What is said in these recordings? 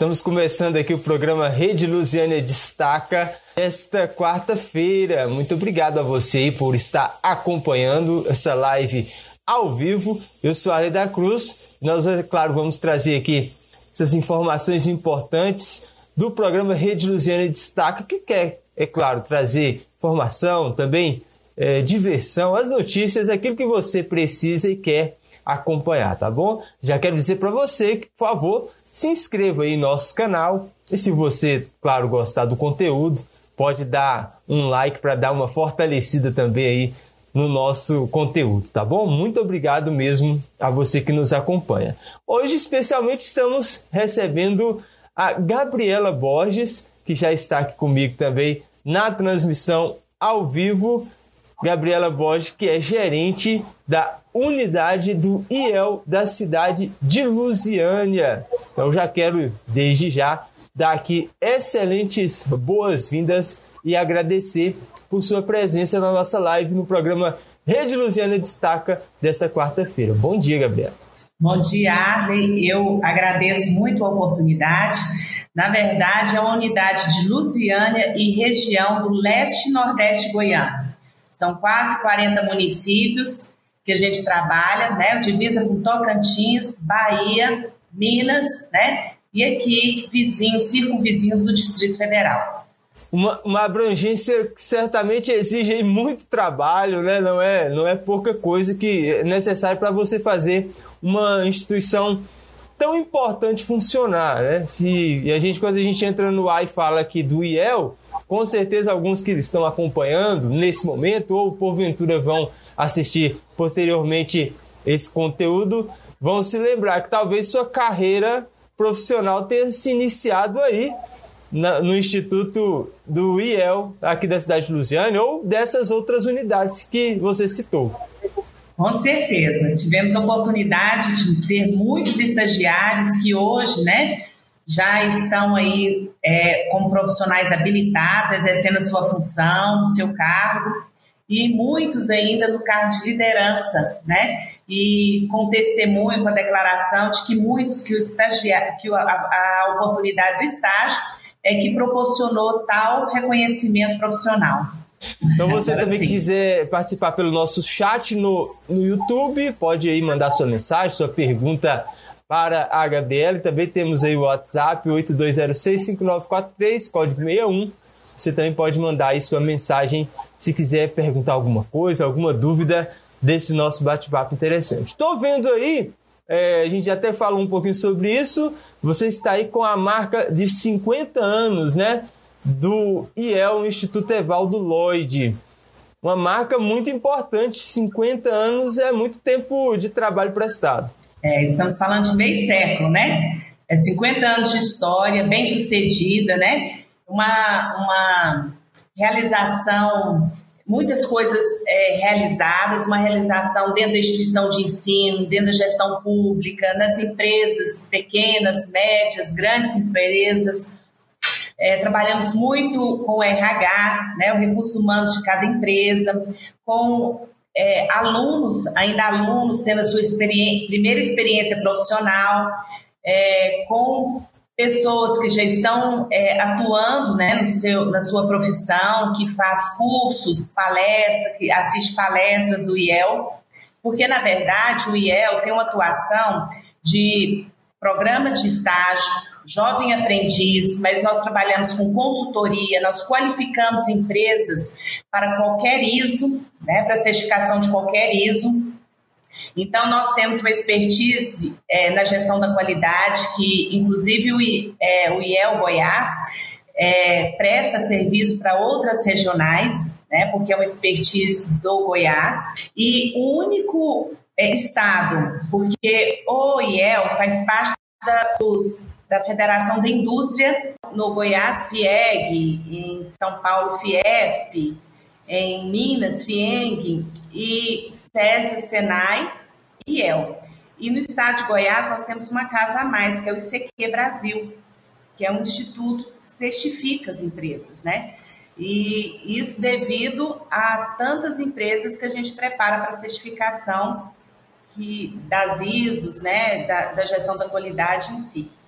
Estamos começando aqui o programa Rede Lusiânia Destaca esta quarta-feira. Muito obrigado a você por estar acompanhando essa live ao vivo. Eu sou a da Cruz. Nós, é claro, vamos trazer aqui essas informações importantes do programa Rede Lusiana Destaca, que quer, é claro, trazer informação, também é, diversão, as notícias, aquilo que você precisa e quer acompanhar, tá bom? Já quero dizer para você que, por favor, se inscreva aí no nosso canal e se você, claro, gostar do conteúdo, pode dar um like para dar uma fortalecida também aí no nosso conteúdo, tá bom? Muito obrigado mesmo a você que nos acompanha. Hoje, especialmente, estamos recebendo a Gabriela Borges, que já está aqui comigo também na transmissão ao vivo. Gabriela Borges, que é gerente da unidade do IEL da cidade de Lusiânia. Então já quero, desde já, dar aqui excelentes boas-vindas e agradecer por sua presença na nossa live no programa Rede Lusiana Destaca desta quarta-feira. Bom dia, Gabriela. Bom dia, Arley. Eu agradeço muito a oportunidade. Na verdade, é uma unidade de Lusiânia e região do leste e nordeste goiano. São quase 40 municípios que a gente trabalha, né? Divisa com Tocantins, Bahia, Minas, né? E aqui, vizinhos, circunvizinhos do Distrito Federal uma, uma abrangência que certamente exige muito trabalho, né? não, é, não é pouca coisa que é necessário para você fazer uma instituição tão importante funcionar. Né? Se, e a gente, quando a gente entra no ar e fala aqui do IEL, com certeza alguns que estão acompanhando nesse momento ou porventura vão assistir posteriormente esse conteúdo, vão se lembrar que talvez sua carreira profissional tenha se iniciado aí na, no Instituto do IEL, aqui da cidade de Lusiane, ou dessas outras unidades que você citou? Com certeza. Tivemos a oportunidade de ter muitos estagiários que hoje, né, já estão aí é, como profissionais habilitados, exercendo a sua função, seu cargo, e muitos ainda no cargo de liderança, né? E com testemunho, com a declaração de que muitos que o estagiário, que a, a oportunidade do estágio é que proporcionou tal reconhecimento profissional. Então você Agora também sim. quiser participar pelo nosso chat no, no YouTube, pode aí mandar sua mensagem, sua pergunta para a Gabriela. Também temos aí o WhatsApp 82065943, código 61. Você também pode mandar aí sua mensagem se quiser perguntar alguma coisa, alguma dúvida desse nosso bate-papo interessante. Estou vendo aí, é, a gente até falou um pouquinho sobre isso, você está aí com a marca de 50 anos, né? Do IEL, Instituto Evaldo Lloyd. Uma marca muito importante, 50 anos é muito tempo de trabalho prestado. É, estamos falando de meio século, né? É 50 anos de história, bem sucedida, né? Uma, uma realização muitas coisas é, realizadas, uma realização dentro da instituição de ensino, dentro da gestão pública, nas empresas pequenas, médias, grandes empresas. É, trabalhamos muito com o RH, né, o recurso humano de cada empresa, com é, alunos, ainda alunos, tendo a sua experiência, primeira experiência profissional, é, com pessoas que já estão é, atuando né, no seu, na sua profissão, que faz cursos, palestras, que assiste palestras do IEL, porque, na verdade, o IEL tem uma atuação de programa de estágio, jovem aprendiz, mas nós trabalhamos com consultoria, nós qualificamos empresas para qualquer ISO, né, para certificação de qualquer ISO, então, nós temos uma expertise é, na gestão da qualidade, que inclusive o, é, o IEL Goiás é, presta serviço para outras regionais, né, porque é uma expertise do Goiás, e o único é, estado, porque o IEL faz parte da, dos, da Federação da Indústria no Goiás, FIEG, em São Paulo, Fiesp, em Minas, FIENG, e SESI, SENAI e EL. E no estado de Goiás nós temos uma casa a mais, que é o ICQ Brasil, que é um instituto que certifica as empresas, né? E isso devido a tantas empresas que a gente prepara para certificação que, das ISOs, né, da, da gestão da qualidade em si.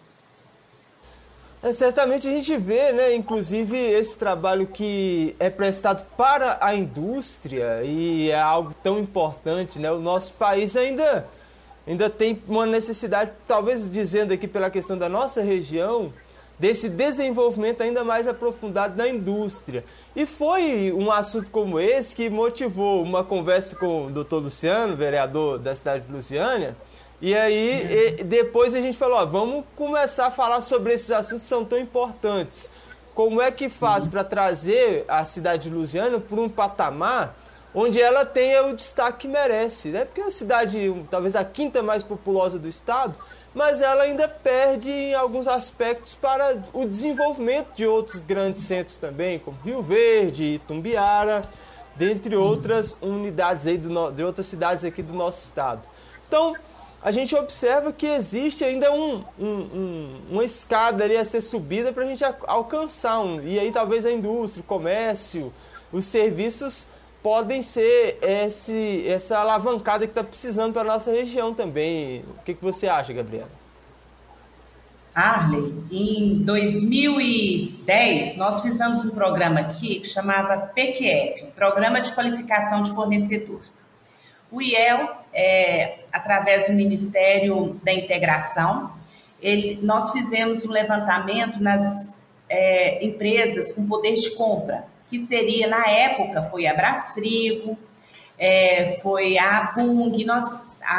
É, certamente a gente vê, né, inclusive, esse trabalho que é prestado para a indústria e é algo tão importante, né? O nosso país ainda, ainda tem uma necessidade, talvez dizendo aqui pela questão da nossa região, desse desenvolvimento ainda mais aprofundado na indústria. E foi um assunto como esse que motivou uma conversa com o doutor Luciano, vereador da cidade de Lusiânia, e aí, e depois a gente falou, ó, vamos começar a falar sobre esses assuntos que são tão importantes. Como é que faz para trazer a cidade de Lusiana para um patamar onde ela tenha o destaque que merece, né? Porque é a cidade, talvez a quinta mais populosa do estado, mas ela ainda perde em alguns aspectos para o desenvolvimento de outros grandes centros também, como Rio Verde, Itumbiara, dentre outras unidades aí do, de outras cidades aqui do nosso estado. Então, a gente observa que existe ainda um, um, um, uma escada ali a ser subida para a gente alcançar. Um, e aí talvez a indústria, o comércio, os serviços podem ser esse, essa alavancada que está precisando para a nossa região também. O que, que você acha, Gabriela? Arley, em 2010, nós fizemos um programa aqui que chamava PQF, Programa de Qualificação de Fornecedor. O IEL, é, através do Ministério da Integração, ele, nós fizemos um levantamento nas é, empresas com poder de compra, que seria, na época, foi a Brasfrigo, é, foi a Bung, nós, a,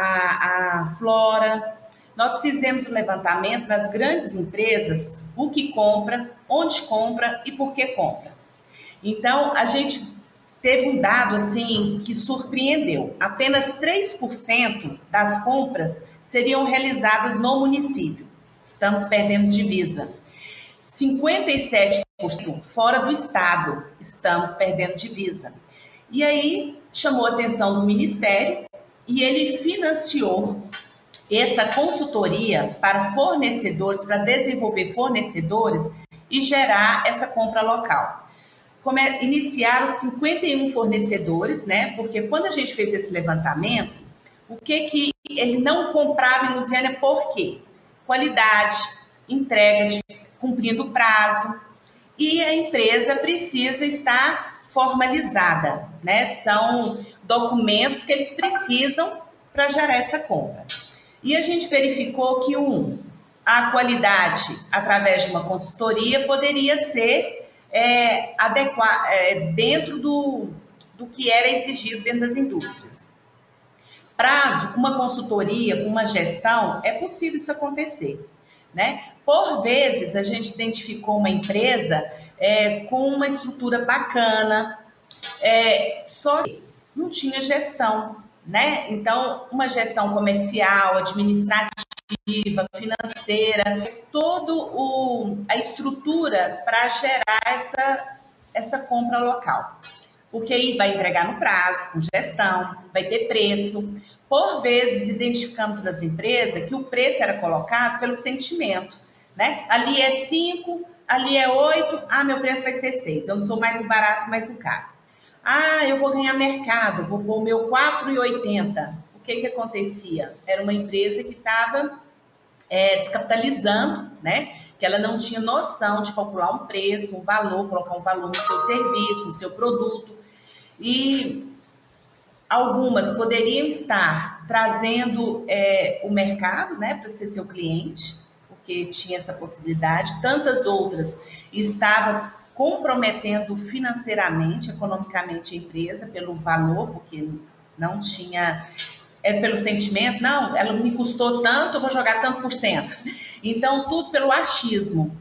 a Flora. Nós fizemos um levantamento das grandes empresas, o que compra, onde compra e por que compra. Então, a gente teve um dado assim que surpreendeu. Apenas 3% das compras seriam realizadas no município. Estamos perdendo divisa. 57% fora do estado. Estamos perdendo divisa. E aí chamou a atenção do ministério e ele financiou essa consultoria para fornecedores, para desenvolver fornecedores e gerar essa compra local iniciaram 51 fornecedores, né? Porque quando a gente fez esse levantamento, o que que ele não comprava em Lusiana por quê? Qualidade, entrega de, cumprindo o prazo e a empresa precisa estar formalizada, né? São documentos que eles precisam para gerar essa compra. E a gente verificou que um, a qualidade através de uma consultoria poderia ser é, adequar, é, dentro do, do que era exigido dentro das indústrias. Prazo, uma consultoria, uma gestão, é possível isso acontecer. Né? Por vezes, a gente identificou uma empresa é, com uma estrutura bacana, é, só que não tinha gestão. Né? Então, uma gestão comercial, administrativa, financeira, todo o, a estrutura para gerar essa, essa compra local. Porque aí vai entregar no prazo, com gestão, vai ter preço. Por vezes, identificamos nas empresas que o preço era colocado pelo sentimento. Né? Ali é 5, ali é 8, ah, meu preço vai ser 6. Eu não sou mais o barato, mais o caro. Ah, eu vou ganhar mercado, vou pôr o meu 4,80. O que, que acontecia? Era uma empresa que estava é, descapitalizando, né? Que ela não tinha noção de calcular um preço, um valor, colocar um valor no seu serviço, no seu produto. E algumas poderiam estar trazendo é, o mercado, né, para ser seu cliente, porque tinha essa possibilidade. Tantas outras estavam comprometendo financeiramente, economicamente a empresa pelo valor, porque não tinha é pelo sentimento, não, ela me custou tanto, eu vou jogar tanto por cento. Então, tudo pelo achismo.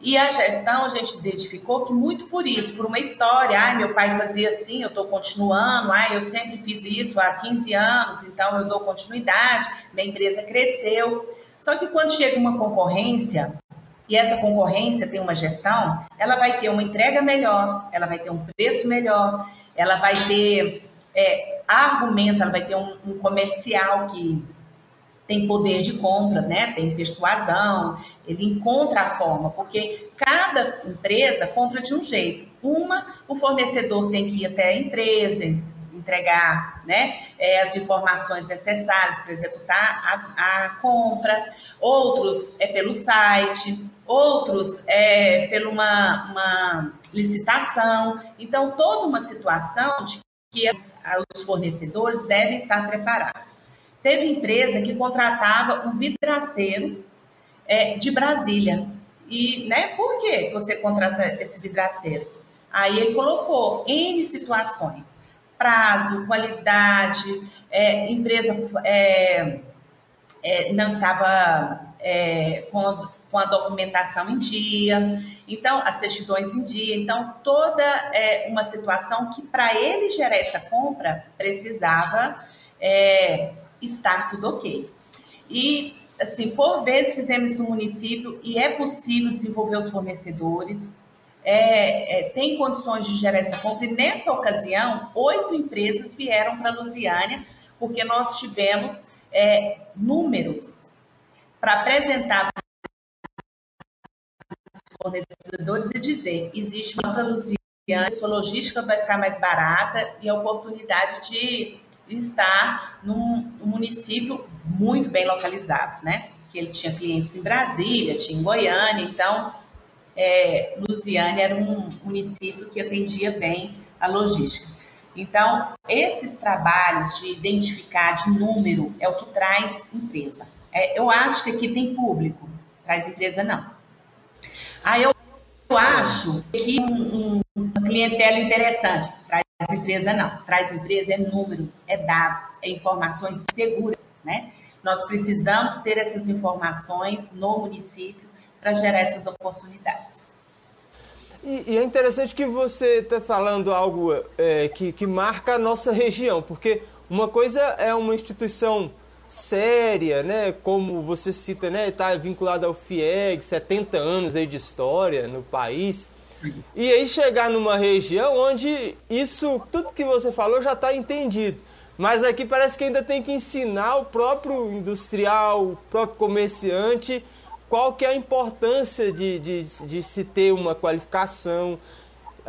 E a gestão, a gente identificou que muito por isso, por uma história, ai, meu pai fazia assim, eu estou continuando, ai, eu sempre fiz isso há 15 anos, então eu dou continuidade, minha empresa cresceu. Só que quando chega uma concorrência, e essa concorrência tem uma gestão, ela vai ter uma entrega melhor, ela vai ter um preço melhor, ela vai ter é, argumentos, ela vai ter um, um comercial que tem poder de compra, né? tem persuasão, ele encontra a forma, porque cada empresa compra de um jeito. Uma, o fornecedor tem que ir até a empresa, entregar né, é, as informações necessárias para executar a, a, compra, outros é pelo site, outros é pela uma, uma licitação. Então, toda uma situação de que os fornecedores devem estar preparados. Teve empresa que contratava um vidraceiro é, de Brasília. E, né, por que você contrata esse vidraceiro? Aí ele colocou N situações: prazo, qualidade, é, empresa é, é, não estava é, com, com, a documentação em dia, então, as certidões em dia. Então, toda é, uma situação que, para ele gerar essa compra, precisava é, estar tudo ok. E assim, por vezes fizemos no município e é possível desenvolver os fornecedores, é, é, tem condições de gerar essa compra. E nessa ocasião, oito empresas vieram para Lusiânia, porque nós tivemos é, números para apresentar fornecedores e dizer: existe uma Lusiânia, sua logística vai ficar mais barata e a oportunidade de estar num, num município muito bem localizado, né? Que ele tinha clientes em Brasília, tinha em Goiânia, então é, era um município que atendia bem a logística. Então, esses trabalhos de identificar de número é o que traz empresa. É, eu acho que aqui tem público, traz empresa não. Aí eu, eu acho que um, um, clientela interessante, traz empresa não. Traz empresa é número, é dados, é informações seguras, né? Nós precisamos ter essas informações no município para gerar essas oportunidades. E, e, é interessante que você está falando algo é, que, que marca a nossa região, porque uma coisa é uma instituição séria, né, como você cita, né, está vinculada ao FIEG, 70 anos aí de história no país, e aí chegar numa região onde isso, tudo que você falou já está entendido. Mas aqui parece que ainda tem que ensinar o próprio industrial, o próprio comerciante, qual que é a importância de, de, de se ter uma qualificação.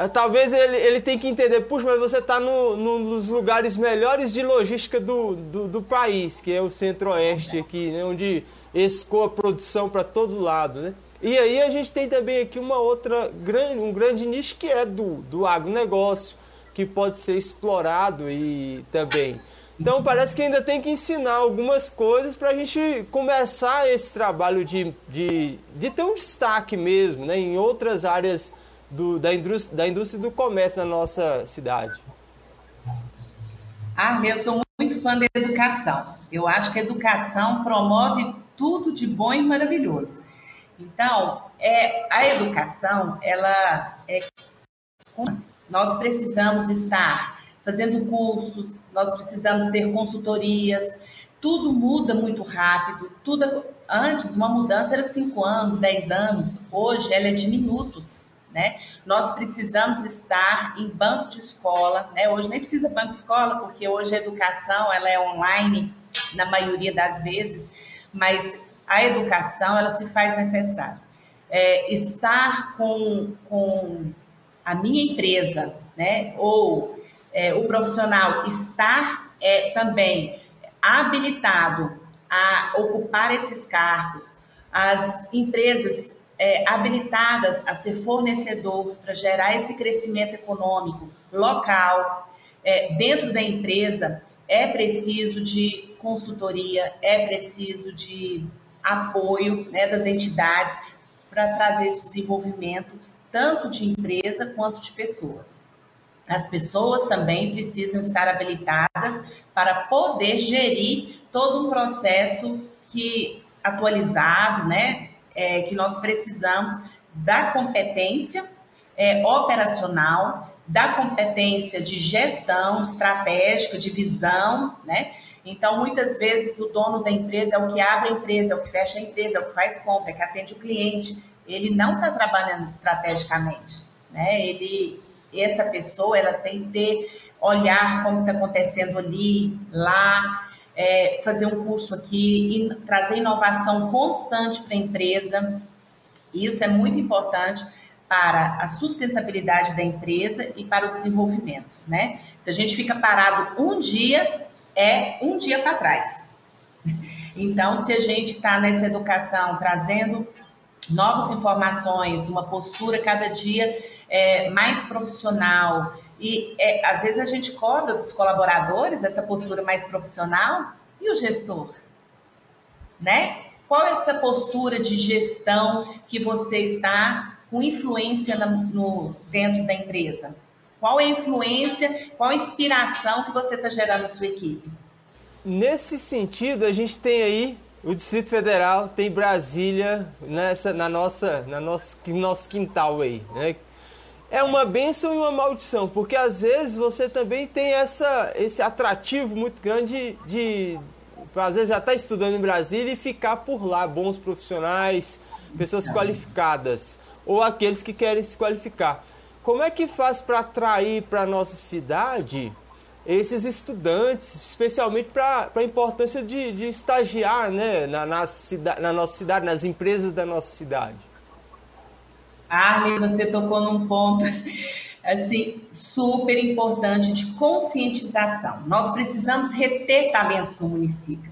Ah, talvez ele, ele tenha que entender, puxa, mas você está no, no, nos lugares melhores de logística do, do, do país, que é o centro-oeste aqui, né, onde escoa produção para todo lado, né? E aí a gente tem também aqui uma outra grande, um grande nicho que é do, do agronegócio, que pode ser explorado e também. Então parece que ainda tem que ensinar algumas coisas para a gente começar esse trabalho de, de, de ter um destaque mesmo né, em outras áreas do, da, indústria, da indústria do comércio na nossa cidade. Ah, eu sou muito fã da educação. Eu acho que a educação promove tudo de bom e maravilhoso. Então, é, a educação, ela é. Nós precisamos estar fazendo cursos, nós precisamos ter consultorias, tudo muda muito rápido. Tudo antes uma mudança era cinco anos, dez anos. Hoje ela é de minutos, né? Nós precisamos estar em banco de escola, né? Hoje nem precisa banco de escola porque hoje a educação ela é online na maioria das vezes, mas a educação ela se faz necessária. É, estar com, com a minha empresa, né, ou é, o profissional estar é, também habilitado a ocupar esses cargos, as empresas é, habilitadas a ser fornecedor para gerar esse crescimento econômico local, é, dentro da empresa, é preciso de consultoria, é preciso de apoio né, das entidades para trazer esse desenvolvimento tanto de empresa quanto de pessoas. As pessoas também precisam estar habilitadas para poder gerir todo um processo que atualizado, né, é, que nós precisamos da competência é, operacional, da competência de gestão estratégica, de visão, né, então, muitas vezes, o dono da empresa é o que abre a empresa, é o que fecha a empresa, é o que faz compra, é que atende o cliente. Ele não está trabalhando estrategicamente. Né? Ele, essa pessoa ela tem que ter, olhar como está acontecendo ali, lá, é, fazer um curso aqui, e trazer inovação constante para a empresa. Isso é muito importante para a sustentabilidade da empresa e para o desenvolvimento, né? Se a gente fica parado um dia, é um dia para trás. Então, se a gente está nessa educação trazendo novas informações, uma postura cada dia é, mais profissional, e é, às vezes a gente cobra dos colaboradores essa postura mais profissional e o gestor, né? Qual é essa postura de gestão que você está com influência no, dentro da empresa? Qual é a influência, qual a inspiração que você está gerando na sua equipe? Nesse sentido, a gente tem aí o Distrito Federal, tem Brasília nessa, na nossa, na nosso, nosso quintal aí, né? É uma benção e uma maldição, porque às vezes você também tem essa, esse atrativo muito grande de, de às vezes já estar tá estudando em Brasília e ficar por lá, bons profissionais, pessoas qualificadas, ou aqueles que querem se qualificar. Como é que faz para atrair para a nossa cidade esses estudantes, especialmente para a importância de, de, estagiar né, na, na, cida, na nossa cidade, nas empresas da nossa cidade? Arlen, você tocou num ponto assim super importante de conscientização. Nós precisamos reter talentos no município,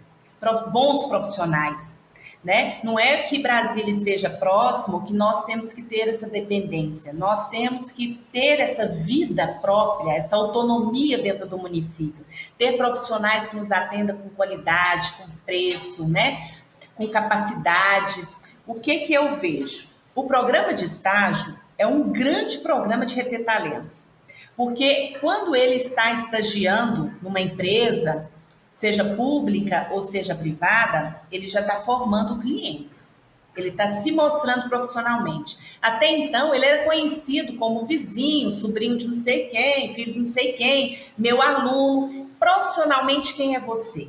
bons profissionais, né? Não é que Brasília esteja próximo que nós temos que ter essa dependência. Nós temos que ter essa vida própria, essa autonomia dentro do município. Ter profissionais que nos atendam com qualidade, com preço, né? Com capacidade. O que que eu vejo? O programa de estágio é um grande programa de reter talentos. Porque quando ele está estagiando numa empresa, seja pública ou seja privada, ele já está formando clientes. Ele está se mostrando profissionalmente. Até então, ele era conhecido como vizinho, sobrinho de não sei quem, filho de não sei quem, meu aluno. Profissionalmente, quem é você?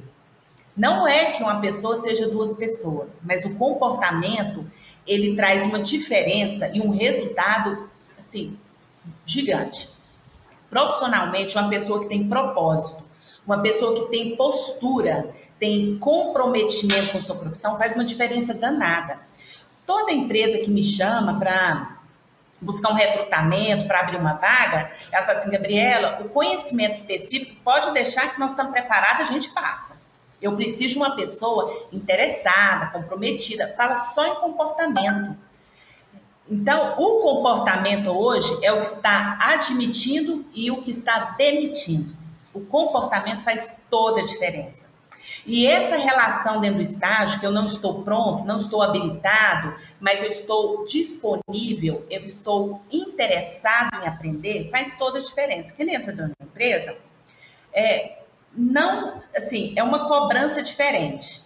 Não é que uma pessoa seja duas pessoas, mas o comportamento ele traz uma diferença e um resultado assim gigante. Profissionalmente, uma pessoa que tem propósito, uma pessoa que tem postura, tem comprometimento com sua profissão, faz uma diferença danada. Toda empresa que me chama para buscar um recrutamento, para abrir uma vaga, ela fala assim, Gabriela, o conhecimento específico pode deixar que nós estamos preparados, a gente passa. Eu preciso de uma pessoa interessada, comprometida, fala só em comportamento. Então, o comportamento hoje é o que está admitindo e o que está demitindo. O comportamento faz toda a diferença. E essa relação dentro do estágio, que eu não estou pronto, não estou habilitado, mas eu estou disponível, eu estou interessado em aprender, faz toda a diferença. Quem entra dentro da empresa, é, não, assim, é uma cobrança diferente.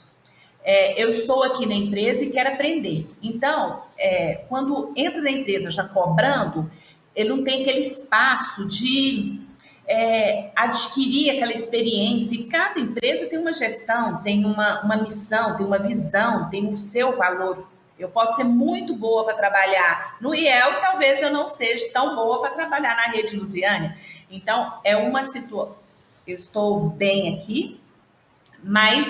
É, eu estou aqui na empresa e quero aprender. Então, é, quando entra na empresa já cobrando, ele não tem aquele espaço de é, adquirir aquela experiência. E cada empresa tem uma gestão, tem uma, uma missão, tem uma visão, tem o seu valor. Eu posso ser muito boa para trabalhar no IEL, talvez eu não seja tão boa para trabalhar na rede Lusiânia. Então, é uma situação eu estou bem aqui, mas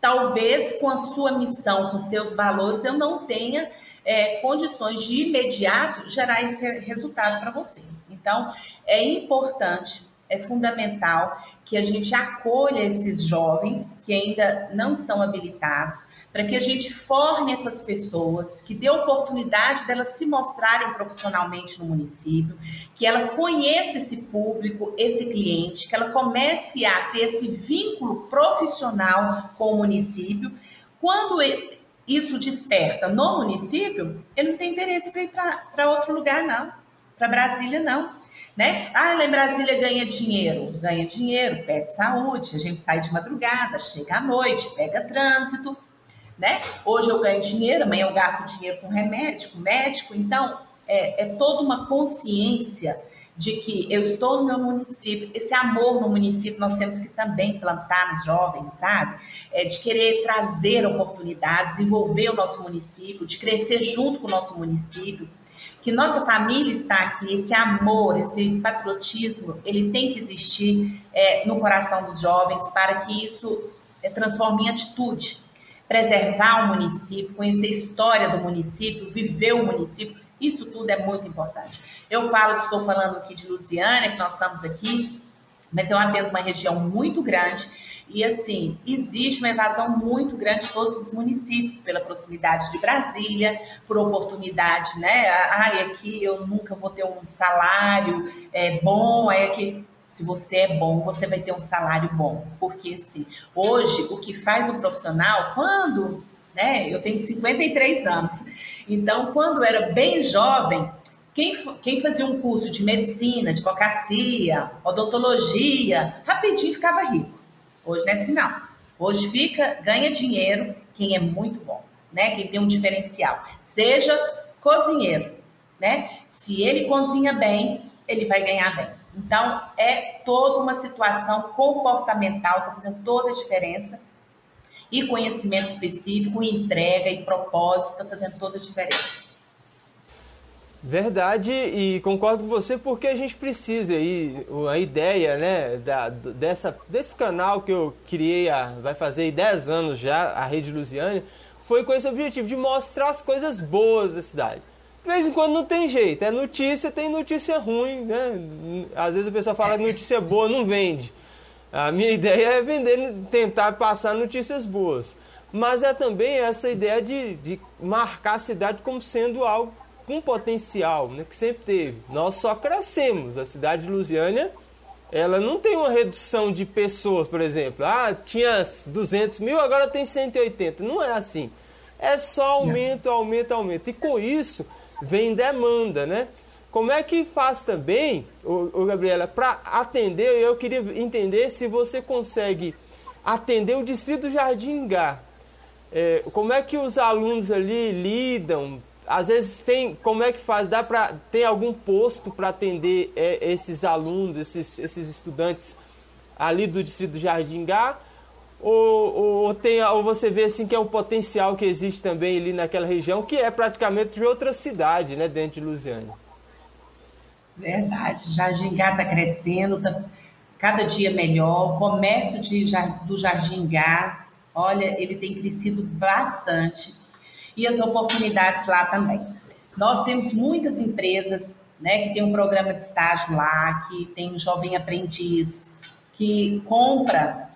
talvez com a sua missão, com seus valores, eu não tenha é, condições de imediato gerar esse resultado para você. Então, é importante, é fundamental que a gente acolha esses jovens que ainda não estão habilitados, para que a gente forme essas pessoas, que dê oportunidade delas se mostrarem profissionalmente no município, que ela conheça esse público, esse cliente, que ela comece a ter esse vínculo profissional com o município. Quando isso desperta no município, ele não tem interesse para ir para outro lugar, não. Para Brasília, não. Né? Ah, lá em Brasília ganha dinheiro. Ganha dinheiro, pede saúde. A gente sai de madrugada, chega à noite, pega trânsito né? Hoje eu ganho dinheiro, amanhã eu gasto dinheiro com remédio, com médico. Então, é, é toda uma consciência de que eu estou no meu município, esse amor no município nós temos que também plantar nos jovens, sabe? É, de querer trazer oportunidades, desenvolver o nosso município, de crescer junto com o nosso município, que nossa família está aqui, esse amor, esse patriotismo, ele tem que existir é, no coração dos jovens para que isso é, transforme em atitude preservar o município, conhecer a história do município, viver o município Isso tudo é muito importante. Eu falo, estou falando aqui de Lusiânia, que nós estamos aqui, mas eu atendo uma região muito grande e assim, existe uma evasão muito grande de todos os municípios, pela proximidade de Brasília, por oportunidade, né? Ai, aqui eu nunca vou ter um salário é, bom, aí aqui. Se você é bom, você vai ter um salário bom. Porque, assim, hoje, o que faz o profissional, quando, né? Eu tenho 53 anos. Então, quando era bem jovem, quem, quem fazia um curso de medicina, de advocacia, odontologia, rapidinho ficava rico. Hoje não é assim, não. Hoje fica, ganha dinheiro quem é muito bom, né? Quem tem um diferencial. Seja cozinheiro, né? Se ele cozinha bem, ele vai ganhar bem. Então, é toda uma situação comportamental, está fazendo toda a diferença. E conhecimento específico, entrega e propósito, está fazendo toda a diferença. Verdade, e concordo com você porque a gente precisa aí, a ideia né, da, dessa, desse canal que eu criei há, vai fazer 10 anos já, a Rede Lusiane, foi com esse objetivo de mostrar as coisas boas da cidade. De vez em quando não tem jeito, é notícia, tem notícia ruim, né? Às vezes o pessoal fala que notícia boa não vende. A minha ideia é vender, tentar passar notícias boas. Mas é também essa ideia de, de marcar a cidade como sendo algo com potencial, né, que sempre teve. Nós só crescemos. A cidade de Lusiânia, ela não tem uma redução de pessoas, por exemplo. Ah, tinha 200 mil, agora tem 180. Não é assim. É só aumento, aumento, aumento. E com isso vem demanda, né? Como é que faz também, o, Gabriela, para atender? Eu queria entender se você consegue atender o distrito Jardim Gá. É, como é que os alunos ali lidam às vezes tem, como é que faz? Dá para ter algum posto para atender é, esses alunos, esses, esses estudantes ali do distrito Jardim Gá? Ou, ou, tem, ou você vê assim que é um potencial que existe também ali naquela região, que é praticamente de outra cidade, né, dentro de Lusiânia? Verdade, Jardim Gá está crescendo, tá cada dia melhor. O comércio de, do Jardim Gá, olha, ele tem crescido bastante e as oportunidades lá também. Nós temos muitas empresas né, que tem um programa de estágio lá, que tem um jovem aprendiz, que compra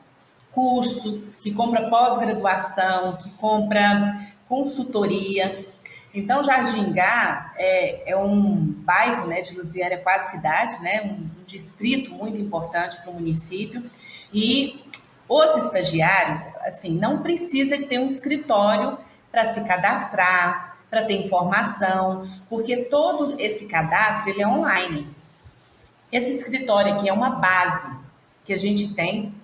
cursos, que compra pós-graduação, que compra consultoria. Então, Jardingá é, é um bairro né, de Lusiana, é quase cidade, né, um, distrito muito importante para o município. E os estagiários, assim, não precisa tenha um escritório para se cadastrar, para ter informação, porque todo esse cadastro ele é online. Esse escritório aqui é uma base que a gente tem,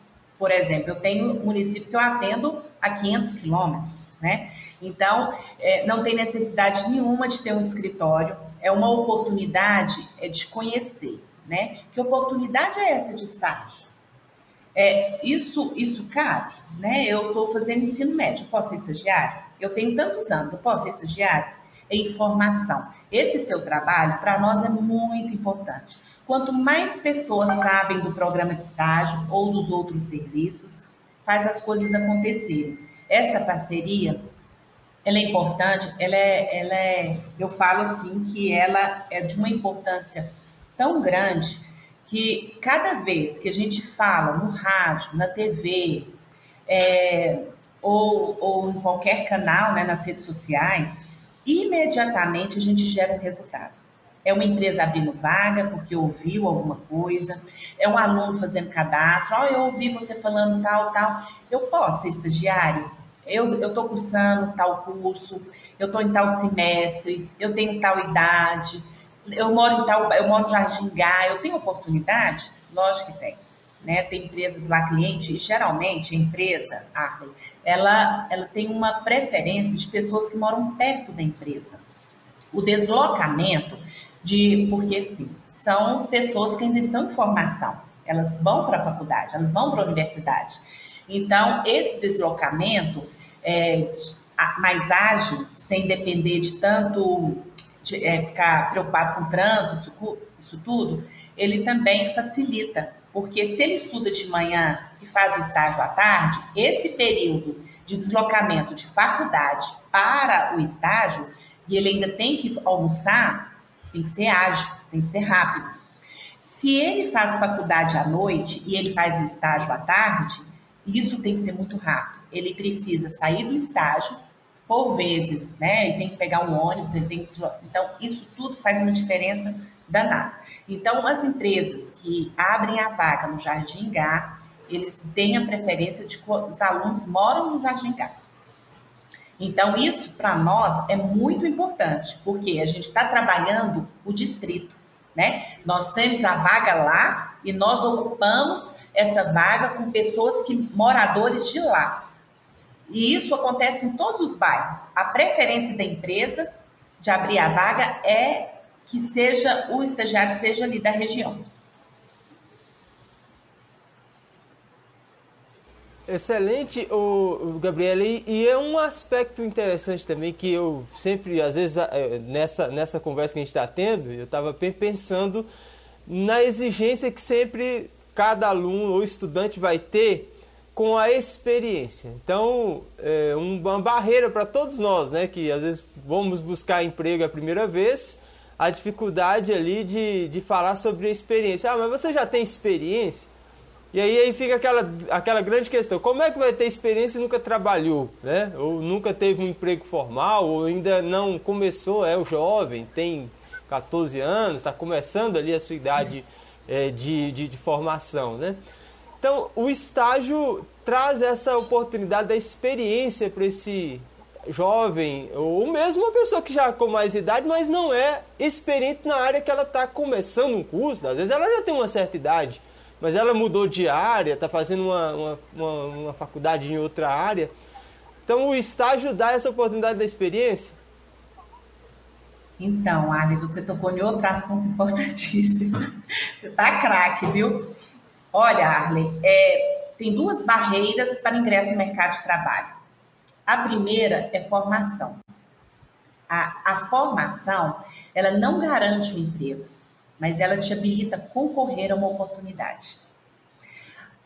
por exemplo, eu tenho um município que eu atendo a 500 quilômetros, né? Então, é, não tem necessidade nenhuma de ter um escritório, é uma oportunidade é, de conhecer, né? Que oportunidade é essa de estágio? É, isso, isso cabe, né? Eu estou fazendo ensino médio, posso ser estagiário? Eu tenho tantos anos, eu posso ser estagiário? É informação. Esse seu trabalho, para nós, é muito importante. Quanto mais pessoas sabem do programa de estágio ou dos outros serviços, faz as coisas acontecerem. Essa parceria, ela é importante, ela é, ela é, eu falo assim que ela é de uma importância tão grande que cada vez que a gente fala no rádio, na TV, é, ou, ou em qualquer canal, né, nas redes sociais, imediatamente a gente gera um resultado. É uma empresa abrindo vaga porque ouviu alguma coisa, é um aluno fazendo cadastro, oh, eu ouvi você falando tal, tal. Eu posso ser estagiário? Eu estou cursando tal curso, eu estou em tal semestre, eu tenho tal idade, eu moro em tal, eu moro em Jardim Gá, eu tenho oportunidade? Lógico que tem né? Tem empresas lá, cliente, e geralmente a empresa, Arley, ela, ela tem uma preferência de pessoas que moram perto da empresa. O deslocamento de, porque sim, são pessoas que ainda estão em formação, elas vão para a faculdade, elas vão para a universidade. Então, esse deslocamento é, mais ágil, sem depender de tanto de, é, ficar preocupado com trânsito, isso, isso tudo, ele também facilita porque se ele estuda de manhã e faz o estágio à tarde, esse período de deslocamento de faculdade para o estágio e ele ainda tem que almoçar, tem que ser ágil, tem que ser rápido. Se ele faz faculdade à noite e ele faz o estágio à tarde, isso tem que ser muito rápido. Ele precisa sair do estágio, por vezes, né? Ele tem que pegar um ônibus, ele tem que. Então, isso tudo faz uma diferença danada. Então, as empresas que abrem a vaga no Jardim Gá, eles têm a preferência de que os alunos moram no Jardim Gá. Então, isso para nós é muito importante, porque a gente está trabalhando o distrito, né? Nós temos a vaga lá e nós ocupamos essa vaga com pessoas que moradores de lá. E isso acontece em todos os bairros. A preferência da empresa de abrir a vaga é que seja o estagiário seja ali da região. Excelente, o Gabriele, e é um aspecto interessante também que eu sempre, às vezes, é, nessa, nessa conversa que a gente está tendo, eu estava pensando na exigência que sempre cada aluno ou estudante vai ter com a experiência. Então, é uma barreira para todos nós, né, que às vezes vamos buscar emprego a primeira vez, a dificuldade ali de, de falar sobre a experiência. Ah, mas você já tem experiência? E aí, aí fica aquela, aquela grande questão: como é que vai ter experiência e nunca trabalhou, né? Ou nunca teve um emprego formal, ou ainda não começou, é o jovem, tem 14 anos, está começando ali a sua idade é, de, de, de formação, né? Então, o estágio traz essa oportunidade da experiência para esse jovem, ou mesmo uma pessoa que já com mais idade, mas não é experiente na área que ela está começando um curso. Às vezes ela já tem uma certa idade mas ela mudou de área, está fazendo uma, uma, uma, uma, faculdade em outra área. Então o estágio dá essa oportunidade da experiência? Então, Arley, você tocou em outro assunto importantíssimo. Você está craque, viu? Olha, Arley, é, tem duas barreiras para ingresso no mercado de trabalho. A primeira é formação. A, a formação, ela não garante o emprego mas ela te habilita a concorrer a uma oportunidade.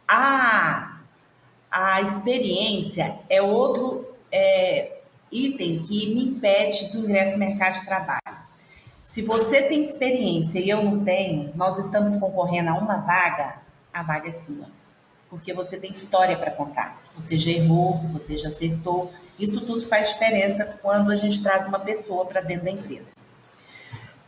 A, a experiência é outro é, item que me impede do ingresso no mercado de trabalho. Se você tem experiência e eu não tenho, nós estamos concorrendo a uma vaga, a vaga é sua. Porque você tem história para contar. Você já errou, você já acertou. Isso tudo faz diferença quando a gente traz uma pessoa para dentro da empresa.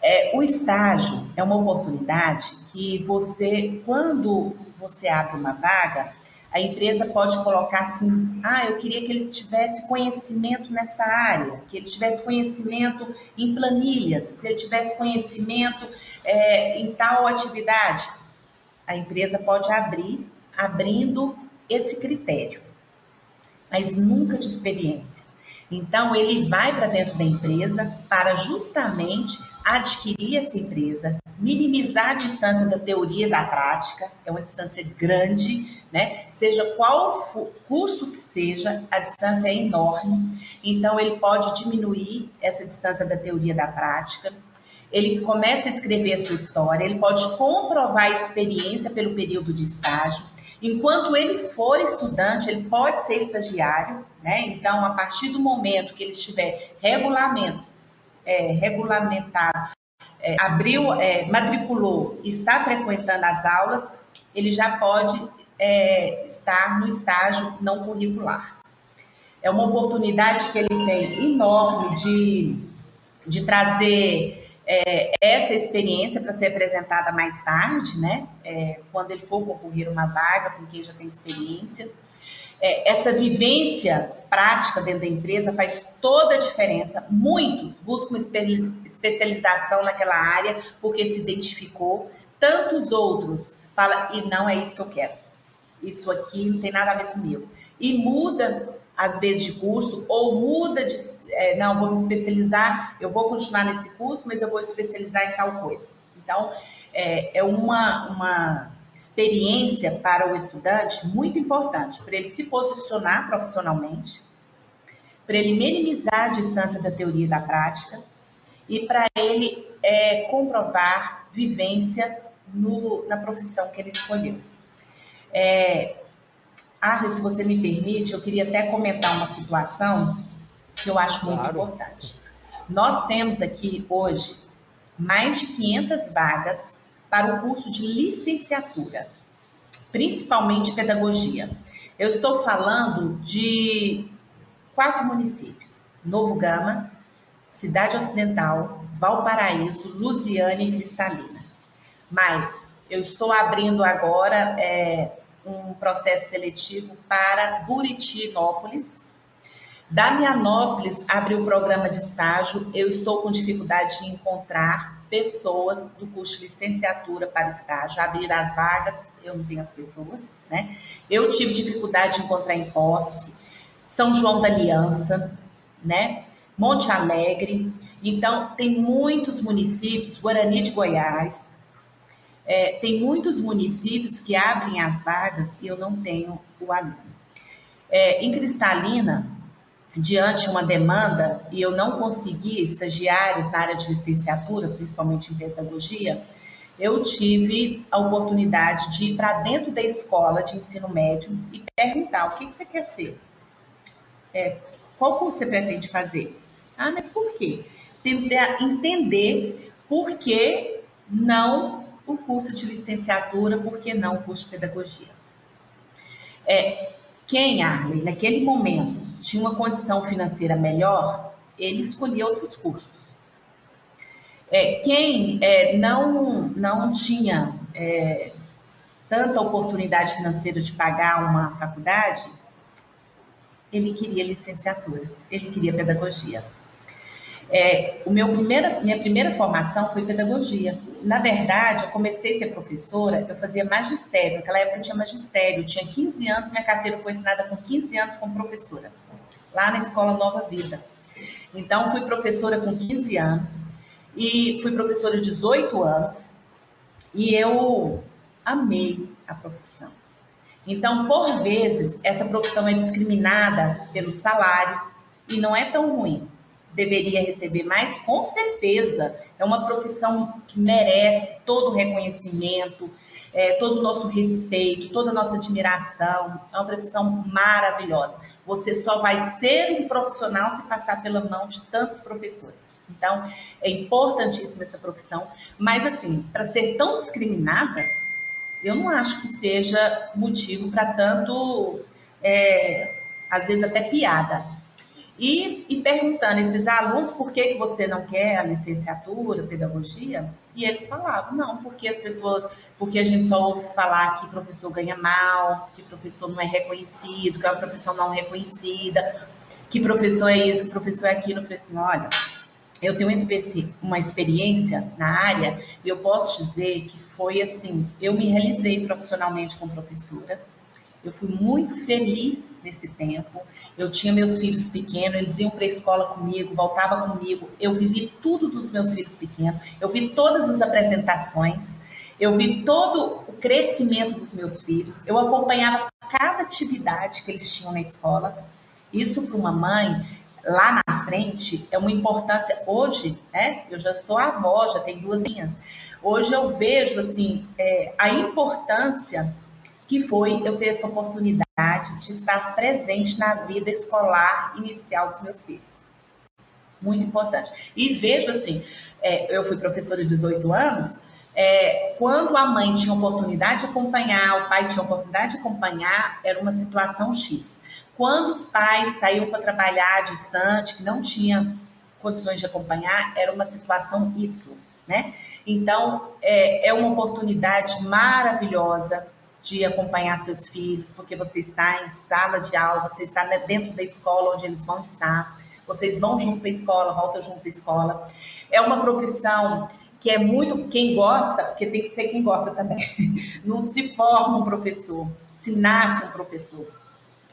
É, o estágio é uma oportunidade que você, quando você abre uma vaga, a empresa pode colocar assim: ah, eu queria que ele tivesse conhecimento nessa área, que ele tivesse conhecimento em planilhas, se ele tivesse conhecimento é, em tal atividade. A empresa pode abrir, abrindo esse critério, mas nunca de experiência. Então, ele vai para dentro da empresa para justamente adquirir essa empresa, minimizar a distância da teoria da prática, é uma distância grande, né? Seja qual for, curso que seja, a distância é enorme. Então, ele pode diminuir essa distância da teoria da prática. Ele começa a escrever a sua história, ele pode comprovar a experiência pelo período de estágio. Enquanto ele for estudante, ele pode ser estagiário, né? Então, a partir do momento que ele estiver regulamento é, regulamentado, é, abriu, é, matriculou, está frequentando as aulas, ele já pode é, estar no estágio não curricular. É uma oportunidade que ele tem enorme de, de trazer é, essa experiência para ser apresentada mais tarde, né? É, quando ele for concorrer uma vaga com quem já tem experiência é, essa vivência prática dentro da empresa faz toda a diferença. Muitos buscam especialização naquela área porque se identificou. Tantos outros falam, e não é isso que eu quero. Isso aqui não tem nada a ver comigo. E muda, às vezes, de curso, ou muda de. É, não, vou me especializar, eu vou continuar nesse curso, mas eu vou especializar em tal coisa. Então, é, é uma, uma experiência para o estudante muito importante, para ele se posicionar profissionalmente, para ele minimizar a distância da teoria e da prática e para ele é, comprovar vivência no, na profissão que ele escolheu. É, ah, se você me permite, eu queria até comentar uma situação que eu acho muito claro. importante. Nós temos aqui hoje mais de 500 vagas para o curso de licenciatura, principalmente pedagogia. Eu estou falando de quatro municípios: Novo Gama, Cidade Ocidental, Valparaíso, Lusiana e Cristalina. Mas eu estou abrindo agora é, um processo seletivo para Buritinópolis. Damianópolis abriu o programa de estágio. Eu estou com dificuldade de encontrar pessoas do curso de licenciatura para estágio, abrir as vagas, eu não tenho as pessoas, né? Eu tive dificuldade de encontrar em posse, São João da Aliança, né? Monte Alegre. Então, tem muitos municípios, Guarani de Goiás, é, tem muitos municípios que abrem as vagas e eu não tenho o aluno. É, em Cristalina, diante uma demanda e eu não conseguia estagiários na área de licenciatura, principalmente em pedagogia, eu tive a oportunidade de ir para dentro da escola de ensino médio e perguntar o que, que você quer ser, é, qual curso você pretende fazer. Ah, mas por quê? Tentar entender por que não o curso de licenciatura, por que não o curso de pedagogia. É, quem, Arley, naquele momento, tinha uma condição financeira melhor, ele escolhia outros cursos. É, quem é, não, não tinha é, tanta oportunidade financeira de pagar uma faculdade, ele queria licenciatura, ele queria pedagogia. É, o meu primeira, minha primeira formação foi pedagogia. Na verdade, eu comecei a ser professora, eu fazia magistério. Naquela época eu tinha magistério, eu tinha 15 anos, minha carteira foi assinada com 15 anos como professora, lá na Escola Nova Vida. Então, fui professora com 15 anos e fui professora 18 anos e eu amei a profissão. Então, por vezes, essa profissão é discriminada pelo salário e não é tão ruim deveria receber mais? Com certeza. É uma profissão que merece todo o reconhecimento, é, todo o nosso respeito, toda a nossa admiração. É uma profissão maravilhosa. Você só vai ser um profissional se passar pela mão de tantos professores. Então, é importantíssima essa profissão. Mas, assim, para ser tão discriminada, eu não acho que seja motivo para tanto, é, às vezes, até piada. E, e perguntando esses alunos por que, que você não quer a licenciatura, pedagogia, e eles falavam, não, porque as pessoas, porque a gente só ouve falar que professor ganha mal, que professor não é reconhecido, que é uma profissão não reconhecida, que professor é isso, que professor é aquilo. Eu falei assim, olha, eu tenho uma experiência na área e eu posso dizer que foi assim, eu me realizei profissionalmente como professora, eu fui muito feliz nesse tempo. Eu tinha meus filhos pequenos, eles iam para a escola comigo, voltavam comigo. Eu vivi tudo dos meus filhos pequenos. Eu vi todas as apresentações. Eu vi todo o crescimento dos meus filhos. Eu acompanhava cada atividade que eles tinham na escola. Isso para uma mãe lá na frente é uma importância. Hoje, né? Eu já sou avó, já tenho duas linhas. Hoje eu vejo assim é, a importância que foi eu ter essa oportunidade de estar presente na vida escolar inicial dos meus filhos. Muito importante. E vejo assim, é, eu fui professora de 18 anos, é, quando a mãe tinha oportunidade de acompanhar, o pai tinha oportunidade de acompanhar, era uma situação X. Quando os pais saíam para trabalhar distante, que não tinha condições de acompanhar, era uma situação Y, né? Então, é, é uma oportunidade maravilhosa de acompanhar seus filhos, porque você está em sala de aula, você está dentro da escola onde eles vão estar, vocês vão junto a escola, volta junto a escola. É uma profissão que é muito quem gosta, porque tem que ser quem gosta também. Não se forma um professor, se nasce um professor.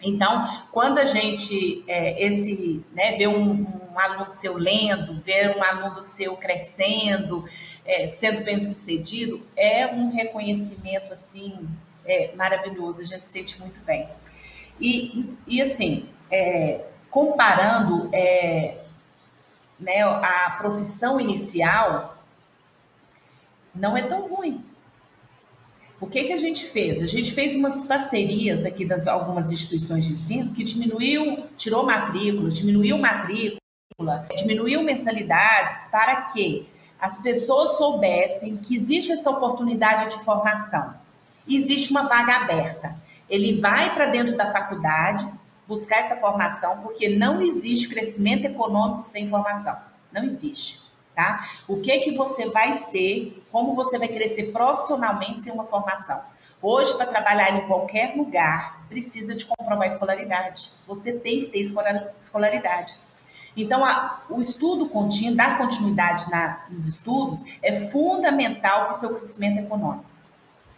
Então, quando a gente é, esse né, vê um, um, aluno seu lendo, vê um aluno seu crescendo, é, sendo bem sucedido, é um reconhecimento assim é, maravilhoso, a gente se sente muito bem. E, e assim, é, comparando é, né, a profissão inicial, não é tão ruim. O que, que a gente fez? A gente fez umas parcerias aqui das algumas instituições de ensino que diminuiu, tirou matrícula, diminuiu matrícula diminuiu mensalidades para que as pessoas soubessem que existe essa oportunidade de formação. Existe uma vaga aberta. Ele vai para dentro da faculdade buscar essa formação, porque não existe crescimento econômico sem formação. Não existe. Tá? O que que você vai ser, como você vai crescer profissionalmente sem uma formação? Hoje, para trabalhar em qualquer lugar, precisa de comprovar escolaridade. Você tem que ter escolaridade. Então, a, o estudo contínuo, dar continuidade na, nos estudos, é fundamental para o seu crescimento econômico.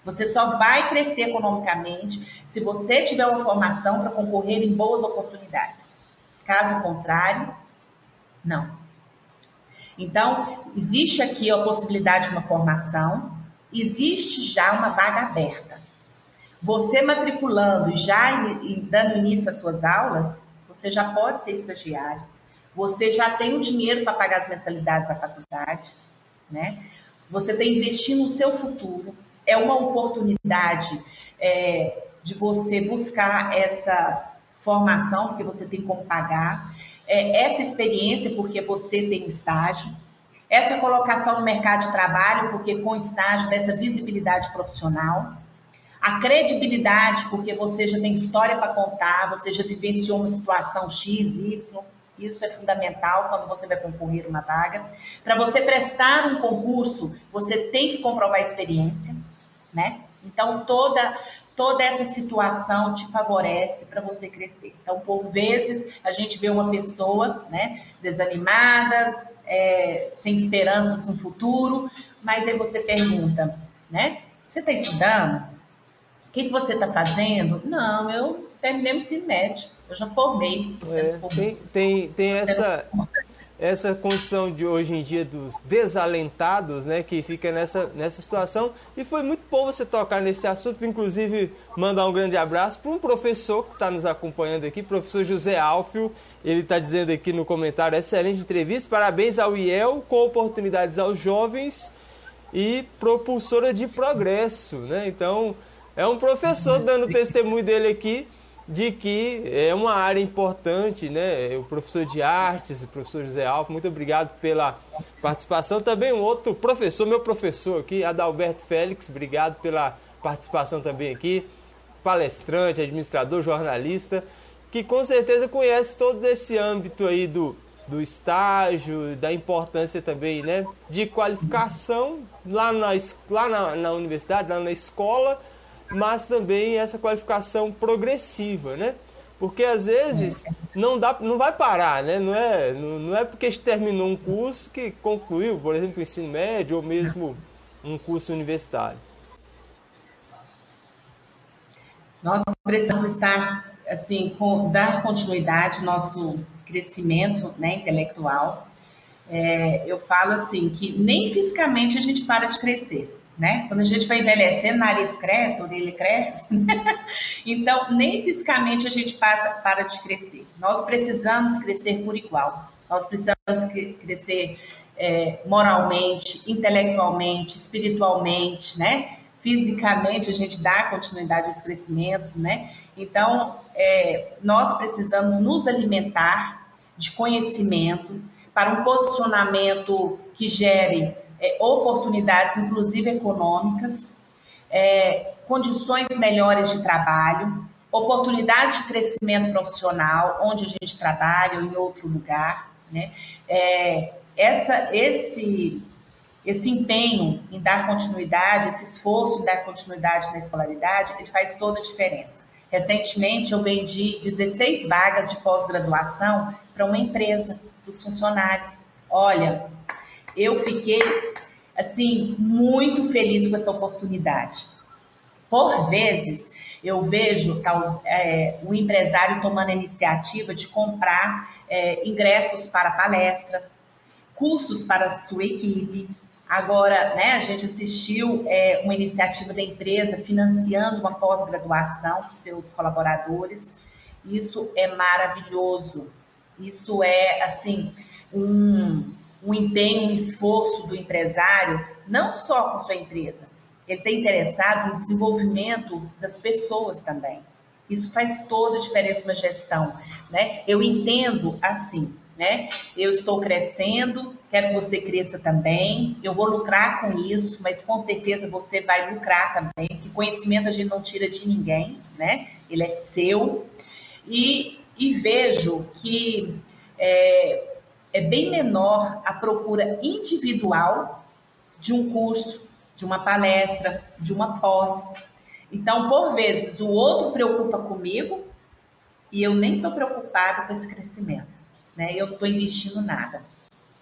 Você só vai crescer economicamente se você tiver uma formação para concorrer em boas oportunidades. Caso contrário, não. Então, existe aqui a possibilidade de uma formação, existe já uma vaga aberta. Você matriculando e já dando início às suas aulas, você já pode ser estagiário você já tem o dinheiro para pagar as mensalidades da faculdade, né? Você está investindo no seu futuro. É uma oportunidade é, de você buscar essa formação, porque você tem como pagar, é, essa experiência, porque você tem um estágio, essa colocação no mercado de trabalho, porque com estágio dessa visibilidade profissional, a credibilidade, porque você já tem história para contar, você já vivenciou uma situação X, Y, isso é fundamental quando você vai concorrer uma vaga. Para você prestar um concurso, você tem que comprovar a experiência, né? Então, toda, toda essa situação te favorece para você crescer. Então, por vezes, a gente vê uma pessoa né, desanimada, é, sem esperanças no futuro, mas aí você pergunta, né? Você está estudando? O que, que você está fazendo? Não, eu terminei o ensino médio, eu já formei. É, tem, tem, tem essa, essa condição de hoje em dia dos desalentados, né, que fica nessa, nessa situação. E foi muito bom você tocar nesse assunto, inclusive mandar um grande abraço para um professor que está nos acompanhando aqui, professor José Alfio. Ele está dizendo aqui no comentário, excelente entrevista, parabéns ao IEL, com oportunidades aos jovens e propulsora de progresso, né? Então, é um professor dando testemunho dele aqui de que é uma área importante, né? O professor de artes, o professor José Alfa, muito obrigado pela participação. Também um outro professor, meu professor aqui, Adalberto Félix, obrigado pela participação também aqui. Palestrante, administrador, jornalista, que com certeza conhece todo esse âmbito aí do, do estágio, da importância também, né? De qualificação lá na, lá na, na universidade, lá na escola mas também essa qualificação progressiva, né? Porque às vezes não dá, não vai parar, né? Não é, não, é porque terminou um curso que concluiu, por exemplo, o ensino médio ou mesmo um curso universitário. Nós precisamos estar assim, com, dar continuidade ao nosso crescimento, né, intelectual. É, eu falo assim que nem fisicamente a gente para de crescer né? Quando a gente vai envelhecendo, nariz cresce, orelha cresce. então, nem fisicamente a gente passa para de crescer. Nós precisamos crescer por igual. Nós precisamos crescer é, moralmente, intelectualmente, espiritualmente, né? Fisicamente, a gente dá continuidade a esse crescimento, né? Então, é, nós precisamos nos alimentar de conhecimento para um posicionamento que gere é, oportunidades, inclusive econômicas, é, condições melhores de trabalho, oportunidades de crescimento profissional, onde a gente trabalha ou em outro lugar. Né? É, essa, esse, esse empenho em dar continuidade, esse esforço em dar continuidade na escolaridade, ele faz toda a diferença. Recentemente, eu vendi 16 vagas de pós-graduação para uma empresa, para os funcionários. Olha, eu fiquei assim muito feliz com essa oportunidade. Por vezes eu vejo tal, é, o empresário tomando a iniciativa de comprar é, ingressos para palestra, cursos para a sua equipe. Agora, né, a gente assistiu é, uma iniciativa da empresa financiando uma pós-graduação para seus colaboradores. Isso é maravilhoso. Isso é assim um, um empenho, um esforço do empresário, não só com sua empresa, ele está interessado no desenvolvimento das pessoas também. Isso faz toda a diferença na gestão. Né? Eu entendo assim, né? Eu estou crescendo, quero que você cresça também. Eu vou lucrar com isso, mas com certeza você vai lucrar também, porque conhecimento a gente não tira de ninguém, né? Ele é seu. E, e vejo que é, é bem menor a procura individual de um curso, de uma palestra, de uma pós. Então, por vezes, o outro preocupa comigo e eu nem estou preocupado com esse crescimento, né? Eu estou investindo nada.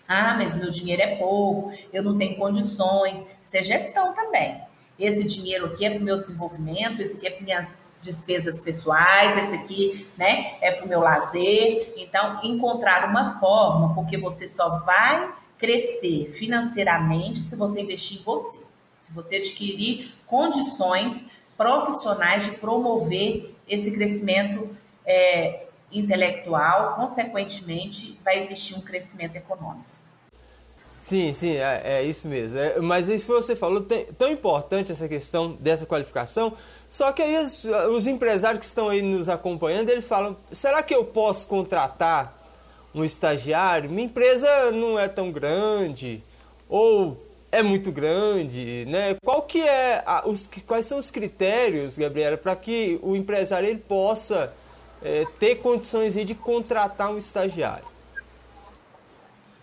Ah, mas meu dinheiro é pouco, eu não tenho condições. Isso é gestão também. Esse dinheiro aqui é para o meu desenvolvimento, esse aqui é para minhas despesas pessoais, esse aqui, né, é para o meu lazer. Então, encontrar uma forma, porque você só vai crescer financeiramente se você investir em você. Se você adquirir condições profissionais de promover esse crescimento é, intelectual, consequentemente, vai existir um crescimento econômico. Sim, sim, é, é isso mesmo. É, mas isso que você falou, tem, tão importante essa questão dessa qualificação, só que aí os, os empresários que estão aí nos acompanhando, eles falam, será que eu posso contratar um estagiário? Minha empresa não é tão grande, ou é muito grande, né? Qual que é, a, os, quais são os critérios, Gabriela, para que o empresário ele possa é, ter condições de contratar um estagiário?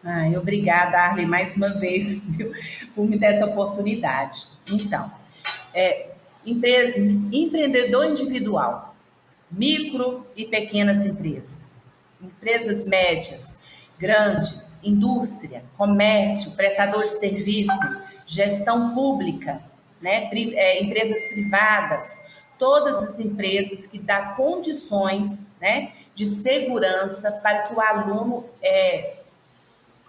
Ai, obrigada, Arley, mais uma vez, viu, por me dar essa oportunidade. Então, é, empre, empreendedor individual, micro e pequenas empresas, empresas médias, grandes, indústria, comércio, prestador de serviço, gestão pública, né, é, empresas privadas, todas as empresas que dão condições né, de segurança para que o aluno é,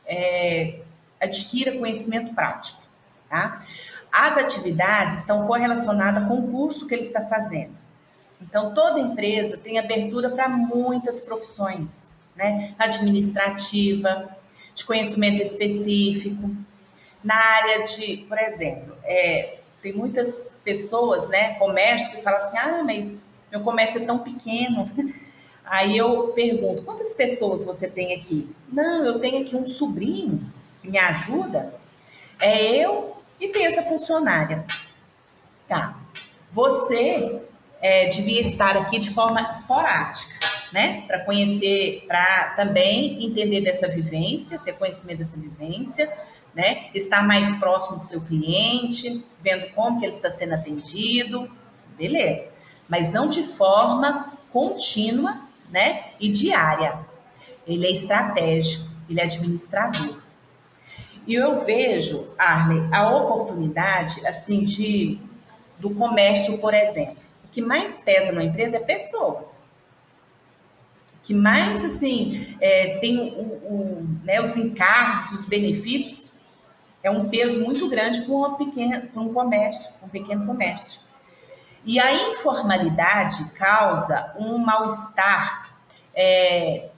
é, adquira conhecimento prático. Tá? As atividades estão correlacionadas com o curso que ele está fazendo. Então, toda empresa tem abertura para muitas profissões, né? Administrativa, de conhecimento específico. Na área de, por exemplo, é, tem muitas pessoas, né, comércio, que falam assim: ah, mas meu comércio é tão pequeno. Aí eu pergunto: quantas pessoas você tem aqui? Não, eu tenho aqui um sobrinho que me ajuda. É eu e tem essa funcionária. Tá. Você é, devia estar aqui de forma esporádica, né? Para conhecer, para também entender dessa vivência, ter conhecimento dessa vivência, né? Estar mais próximo do seu cliente, vendo como que ele está sendo atendido, beleza. Mas não de forma contínua né? E diária. Ele é estratégico, ele é administrador. E eu vejo, Arley, a oportunidade, assim, de do comércio, por exemplo. O que mais pesa na empresa é pessoas. O que mais, assim, é, tem o, o, né, os encargos, os benefícios, é um peso muito grande para, um comércio, um pequeno comércio. E a informalidade causa um mal-estar é,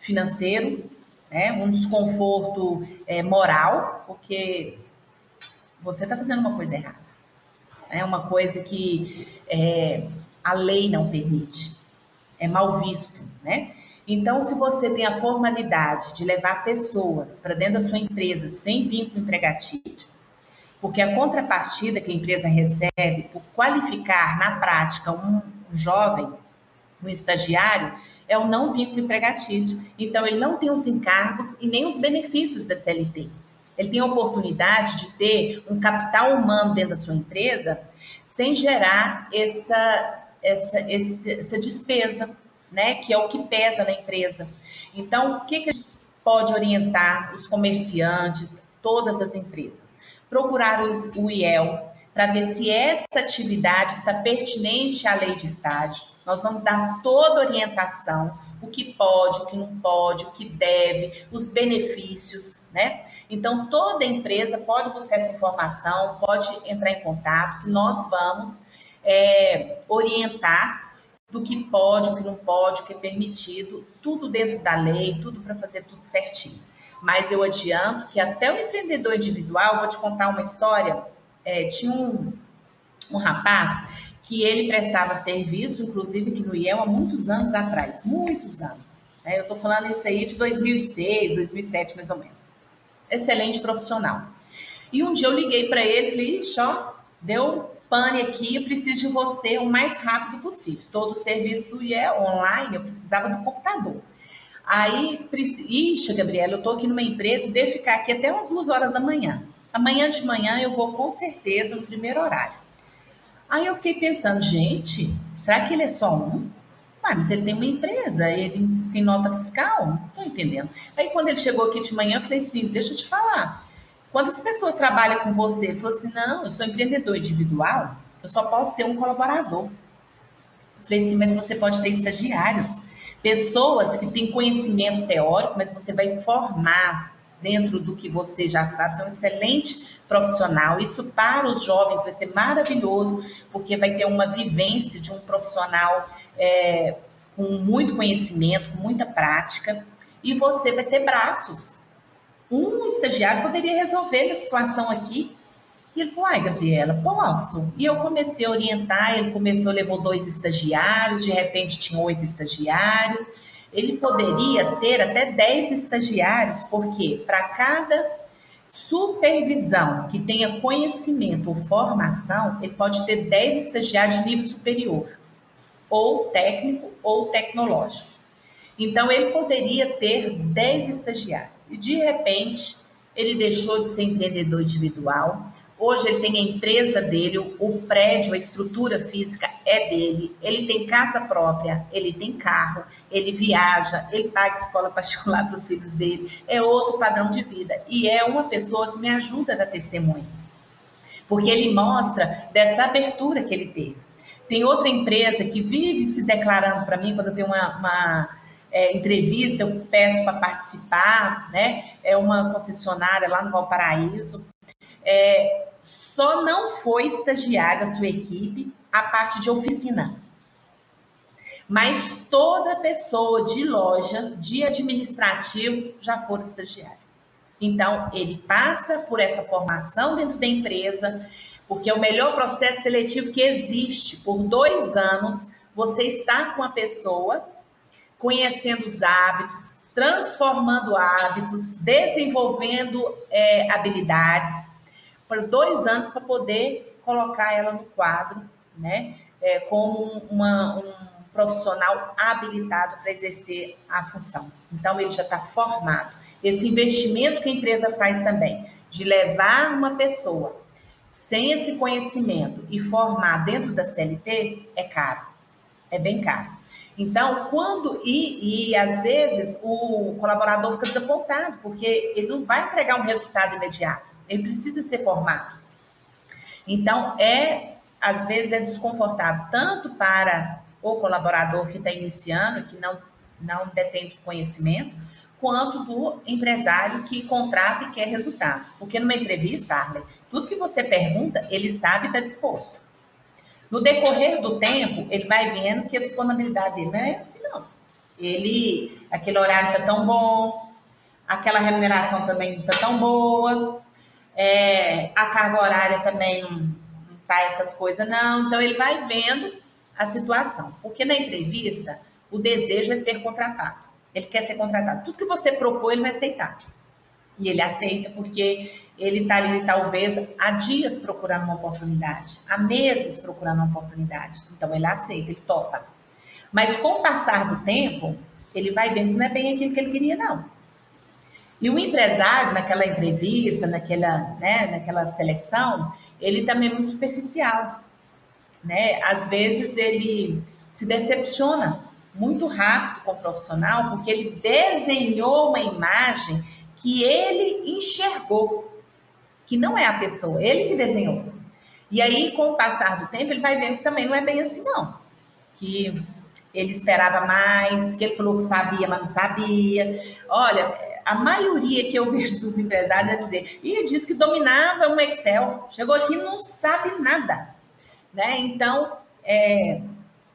financeiro, né? um desconforto é, moral, porque você está fazendo uma coisa errada. É uma coisa que é, a lei não permite, é mal visto, né? Então, se você tem a formalidade de levar pessoas para dentro da sua empresa sem vínculo empregatício, porque a contrapartida que a empresa recebe por qualificar na prática um jovem, um estagiário, é o não vínculo empregatício. Então, ele não tem os encargos e nem os benefícios da CLT. Ele tem a oportunidade de ter um capital humano dentro da sua empresa sem gerar essa, essa, essa despesa, né? Que é o que pesa na empresa. Então, o que, que a gente pode orientar os comerciantes, todas as empresas? procurar o IEL para ver se essa atividade está pertinente à lei de estágio. Nós vamos dar toda orientação, o que pode, o que não pode, o que deve, os benefícios, né? Então, toda empresa pode buscar essa informação, pode entrar em contato, que nós vamos é, orientar do que pode, o que não pode, o que é permitido, tudo dentro da lei, tudo para fazer tudo certinho. Mas eu adianto que até o empreendedor individual, vou te contar uma história. É, tinha um, um rapaz que ele prestava serviço, inclusive que no IEL, há muitos anos atrás, muitos anos. Né? Eu estou falando isso aí de 2006, 2007, mais ou menos. Excelente profissional. E um dia eu liguei para ele e falei, ó, deu pane aqui, eu preciso de você o mais rápido possível. Todo o serviço é online, eu precisava do computador. Aí, ixi, Gabriela, eu estou aqui numa empresa, devo ficar aqui até umas duas horas da manhã. Amanhã de manhã eu vou com certeza no primeiro horário. Aí eu fiquei pensando, gente, será que ele é só um? Ah, mas ele tem uma empresa, ele tem nota fiscal? Não estou entendendo. Aí quando ele chegou aqui de manhã, eu falei assim, deixa eu te falar. Quantas pessoas trabalham com você? Ele falou assim, não, eu sou empreendedor individual, eu só posso ter um colaborador. Eu falei assim, mas você pode ter estagiários. Pessoas que têm conhecimento teórico, mas você vai formar dentro do que você já sabe, você é um excelente profissional. Isso para os jovens vai ser maravilhoso, porque vai ter uma vivência de um profissional é, com muito conhecimento, com muita prática, e você vai ter braços. Um estagiário poderia resolver a situação aqui. E ele falou, ai, Gabriela, posso? E eu comecei a orientar, ele começou, levou dois estagiários, de repente tinha oito estagiários, ele poderia ter até 10 estagiários, porque para cada supervisão que tenha conhecimento ou formação, ele pode ter 10 estagiários de nível superior, ou técnico ou tecnológico. Então, ele poderia ter 10 estagiários. E, de repente, ele deixou de ser empreendedor individual, Hoje ele tem a empresa dele, o prédio, a estrutura física é dele, ele tem casa própria, ele tem carro, ele viaja, ele paga escola particular para os filhos dele, é outro padrão de vida. E é uma pessoa que me ajuda da testemunha, porque ele mostra dessa abertura que ele teve. Tem outra empresa que vive se declarando para mim, quando eu tenho uma, uma é, entrevista, eu peço para participar, né? É uma concessionária lá no Valparaíso, é, só não foi estagiário da sua equipe a parte de oficina. Mas toda pessoa de loja, de administrativo, já foi estagiário. Então, ele passa por essa formação dentro da empresa, porque é o melhor processo seletivo que existe. Por dois anos, você está com a pessoa, conhecendo os hábitos, transformando hábitos, desenvolvendo é, habilidades por dois anos para poder colocar ela no quadro, né, é, como uma, um profissional habilitado para exercer a função. Então, ele já está formado. Esse investimento que a empresa faz também, de levar uma pessoa sem esse conhecimento e formar dentro da CLT, é caro. É bem caro. Então, quando. E, e às vezes o colaborador fica desapontado, porque ele não vai entregar um resultado imediato. Ele precisa ser formado. Então, é, às vezes, é desconfortável, tanto para o colaborador que está iniciando, que não, não detém conhecimento, quanto do empresário que contrata e quer resultado. Porque numa entrevista, Arley, tudo que você pergunta, ele sabe e está disposto. No decorrer do tempo, ele vai vendo que a disponibilidade dele não é assim, não. Ele, aquele horário está tão bom, aquela remuneração também está tão boa, é, a carga horária também não, tá essas coisas, não. Então ele vai vendo a situação. Porque na entrevista, o desejo é ser contratado. Ele quer ser contratado. Tudo que você propõe, ele vai aceitar. E ele aceita porque ele está ali, talvez, há dias procurando uma oportunidade, há meses procurando uma oportunidade. Então, ele aceita, ele topa. Mas com o passar do tempo, ele vai vendo que não é bem aquilo que ele queria, não. E o empresário, naquela entrevista, naquela, né, naquela seleção, ele também é muito superficial. Né? Às vezes ele se decepciona muito rápido com o profissional, porque ele desenhou uma imagem que ele enxergou, que não é a pessoa, ele que desenhou. E aí, com o passar do tempo, ele vai vendo que também não é bem assim, não. Que ele esperava mais, que ele falou que sabia, mas não sabia. Olha, a maioria que eu vejo dos empresários é dizer, e diz que dominava um Excel, chegou aqui não sabe nada. Né? Então, é,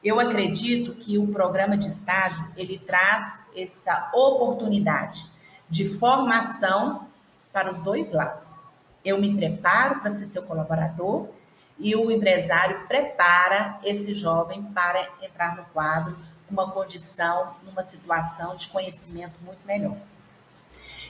eu acredito que o programa de estágio, ele traz essa oportunidade de formação para os dois lados. Eu me preparo para ser seu colaborador e o empresário prepara esse jovem para entrar no quadro uma condição, numa situação de conhecimento muito melhor.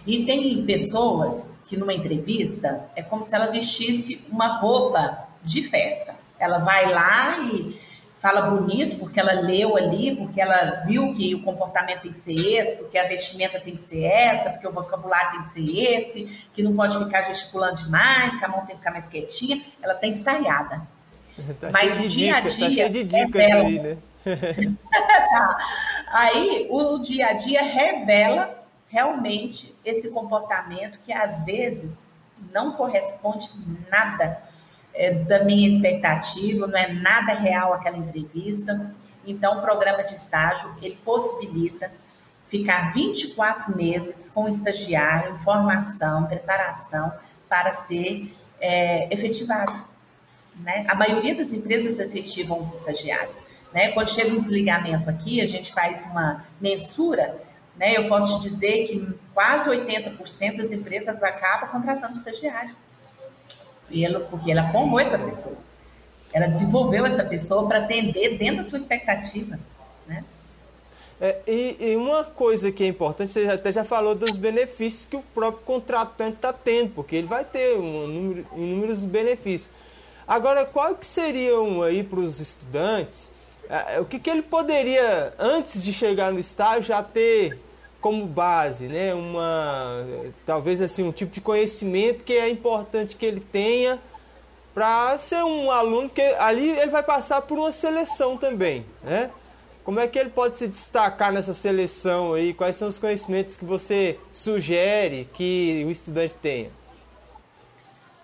E tem pessoas que numa entrevista é como se ela vestisse uma roupa de festa. Ela vai lá e fala bonito porque ela leu ali, porque ela viu que o comportamento tem que ser esse, porque a vestimenta tem que ser essa, porque o vocabulário tem que ser esse, que não pode ficar gesticulando demais, que a mão tem que ficar mais quietinha. Ela tem ensaiada. Tá Mas o dia a dia. Tá cheio de dicas revela. aí, né? tá. Aí o dia a dia revela realmente esse comportamento que às vezes não corresponde nada é, da minha expectativa, não é nada real aquela entrevista. Então, o programa de estágio, ele possibilita ficar 24 meses com o estagiário formação, preparação para ser é, efetivado. Né? A maioria das empresas efetivam os estagiários. Né? Quando chega um desligamento aqui, a gente faz uma mensura, né? eu posso te dizer que quase 80% das empresas acabam contratando estagiário porque ela formou essa pessoa. Ela desenvolveu essa pessoa para atender dentro da sua expectativa. Né? É, e, e, uma coisa que é importante, você até já falou dos benefícios que o próprio contratante está tendo, porque ele vai ter um número, inúmeros benefícios. Agora, qual que seriam aí para os estudantes, é, o que, que ele poderia, antes de chegar no estágio, já ter como base, né? Uma talvez assim um tipo de conhecimento que é importante que ele tenha para ser um aluno, porque ali ele vai passar por uma seleção também, né? Como é que ele pode se destacar nessa seleção aí? Quais são os conhecimentos que você sugere que o estudante tenha?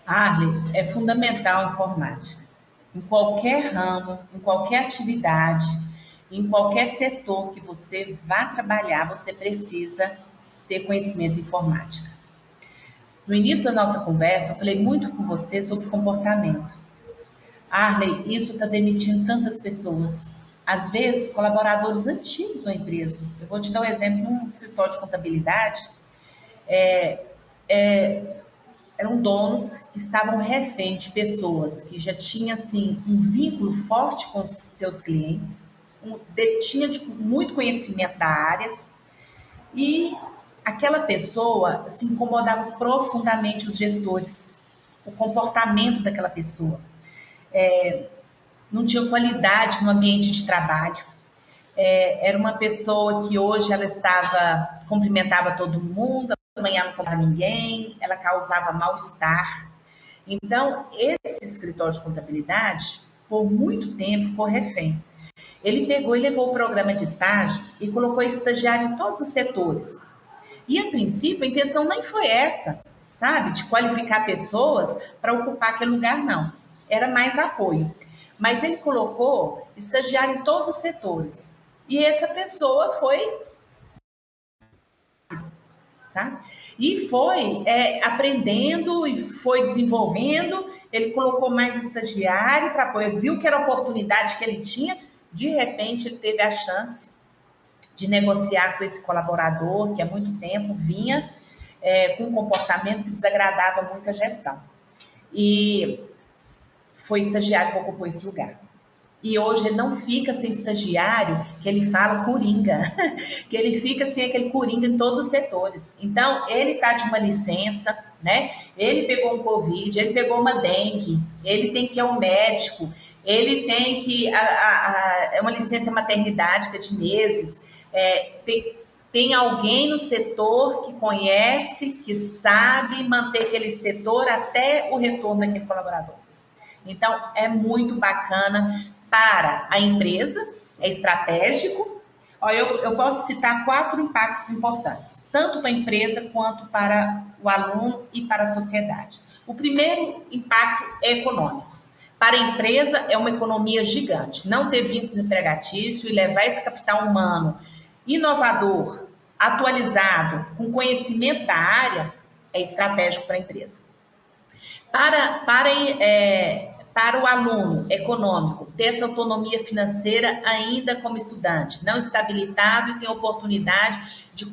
Arley, é fundamental a informática. Em qualquer ramo, em qualquer atividade, em qualquer setor que você vá trabalhar, você precisa ter conhecimento informática. No início da nossa conversa, eu falei muito com você sobre comportamento. Arley, isso está demitindo tantas pessoas. Às vezes, colaboradores antigos da empresa. Eu vou te dar um exemplo: num escritório de contabilidade, é, é, eram donos que estavam refém de pessoas que já tinham assim, um vínculo forte com seus clientes, detinha de muito conhecimento da área e aquela pessoa se incomodava profundamente os gestores, o comportamento daquela pessoa. É, não tinha qualidade no ambiente de trabalho. É, era uma pessoa que hoje ela estava, cumprimentava todo mundo, amanhã não cumprimentava ninguém, ela causava mal-estar. Então, esse escritório de contabilidade, por muito tempo, ficou refém. Ele pegou e levou o programa de estágio e colocou estagiário em todos os setores. E a princípio a intenção nem foi essa, sabe, de qualificar pessoas para ocupar aquele lugar, não. Era mais apoio. Mas ele colocou estagiário em todos os setores. E essa pessoa foi. Sabe? E foi é, aprendendo e foi desenvolvendo. Ele colocou mais estagiário para apoio, viu que era a oportunidade que ele tinha de repente, ele teve a chance de negociar com esse colaborador que há muito tempo vinha é, com um comportamento que desagradava muito a gestão. E foi estagiário que ocupou esse lugar. E hoje ele não fica sem estagiário, que ele fala coringa, que ele fica sem aquele coringa em todos os setores. Então, ele está de uma licença, né? Ele pegou um Covid, ele pegou uma dengue, ele tem que ir ao médico, ele tem que. A, a, a, é uma licença maternidade que é de meses. É, tem, tem alguém no setor que conhece, que sabe manter aquele setor até o retorno daquele colaborador. Então, é muito bacana para a empresa, é estratégico. Eu, eu posso citar quatro impactos importantes, tanto para a empresa quanto para o aluno e para a sociedade. O primeiro impacto é econômico. Para a empresa, é uma economia gigante. Não ter vínculos empregatício e levar esse capital humano inovador, atualizado, com conhecimento da área, é estratégico para a empresa. Para, para, é, para o aluno econômico, ter essa autonomia financeira ainda como estudante, não estabilizado e tem oportunidade de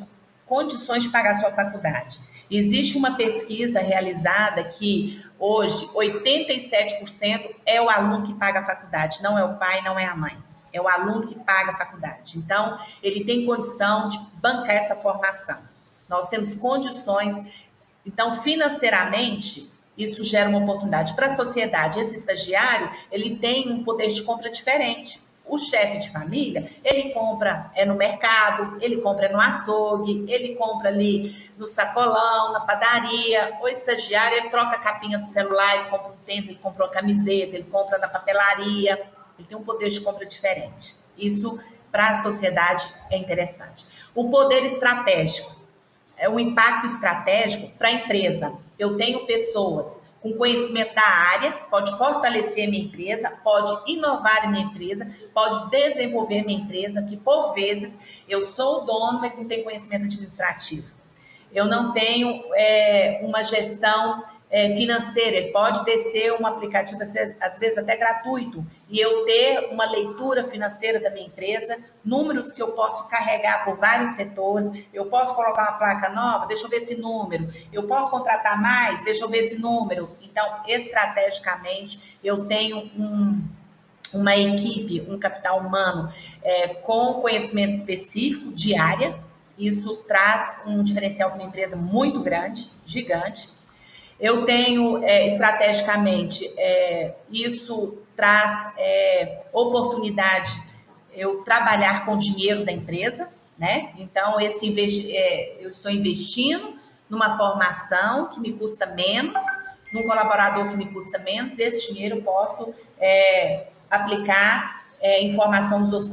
condições de pagar sua faculdade. Existe uma pesquisa realizada que Hoje, 87% é o aluno que paga a faculdade, não é o pai, não é a mãe. é o aluno que paga a faculdade. Então, ele tem condição de bancar essa formação. Nós temos condições. Então, financeiramente, isso gera uma oportunidade para a sociedade. Esse estagiário, ele tem um poder de compra diferente. O chefe de família, ele compra é no mercado, ele compra no açougue, ele compra ali no sacolão, na padaria. O estagiário, ele troca a capinha do celular, ele compra um tênis, ele compra uma camiseta, ele compra na papelaria. Ele tem um poder de compra diferente. Isso, para a sociedade, é interessante. O poder estratégico é o impacto estratégico para a empresa. Eu tenho pessoas com conhecimento da área, pode fortalecer minha empresa, pode inovar minha empresa, pode desenvolver minha empresa, que por vezes eu sou o dono, mas não tenho conhecimento administrativo. Eu não tenho é, uma gestão é, financeira, ele pode descer um aplicativo, às vezes até gratuito, e eu ter uma leitura financeira da minha empresa, números que eu posso carregar por vários setores, eu posso colocar uma placa nova, deixa eu ver esse número, eu posso contratar mais, deixa eu ver esse número. Então, estrategicamente, eu tenho um, uma equipe, um capital humano é, com conhecimento específico de área, isso traz um diferencial para uma empresa muito grande, gigante, eu tenho é, estrategicamente, é, isso traz é, oportunidade eu trabalhar com o dinheiro da empresa, né? Então, esse investi é, eu estou investindo numa formação que me custa menos, num colaborador que me custa menos, esse dinheiro eu posso é, aplicar é, em formação dos outros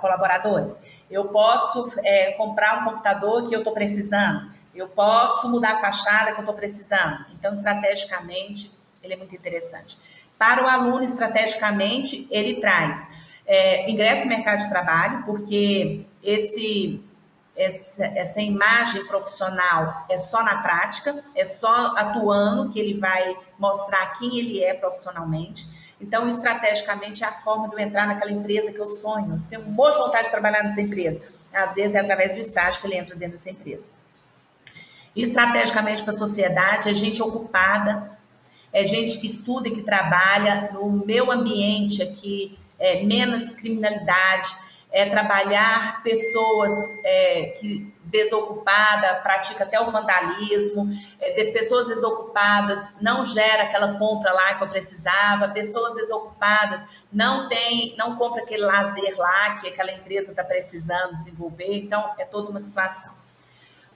colaboradores. Eu posso comprar um computador que eu estou precisando eu posso mudar a fachada que eu estou precisando. Então, estrategicamente, ele é muito interessante. Para o aluno, estrategicamente, ele traz é, ingresso no mercado de trabalho, porque esse, essa, essa imagem profissional é só na prática, é só atuando que ele vai mostrar quem ele é profissionalmente. Então, estrategicamente, é a forma de eu entrar naquela empresa que eu sonho. Tenho um monte de vontade de trabalhar nessa empresa. Às vezes é através do estágio que ele entra dentro dessa empresa. Estrategicamente para a sociedade, é gente ocupada, é gente que estuda e que trabalha no meu ambiente aqui, é, menos criminalidade, é trabalhar pessoas é, que desocupada pratica até o vandalismo, é, de pessoas desocupadas não gera aquela compra lá que eu precisava, pessoas desocupadas não tem, não compra aquele lazer lá que aquela empresa está precisando desenvolver, então é toda uma situação.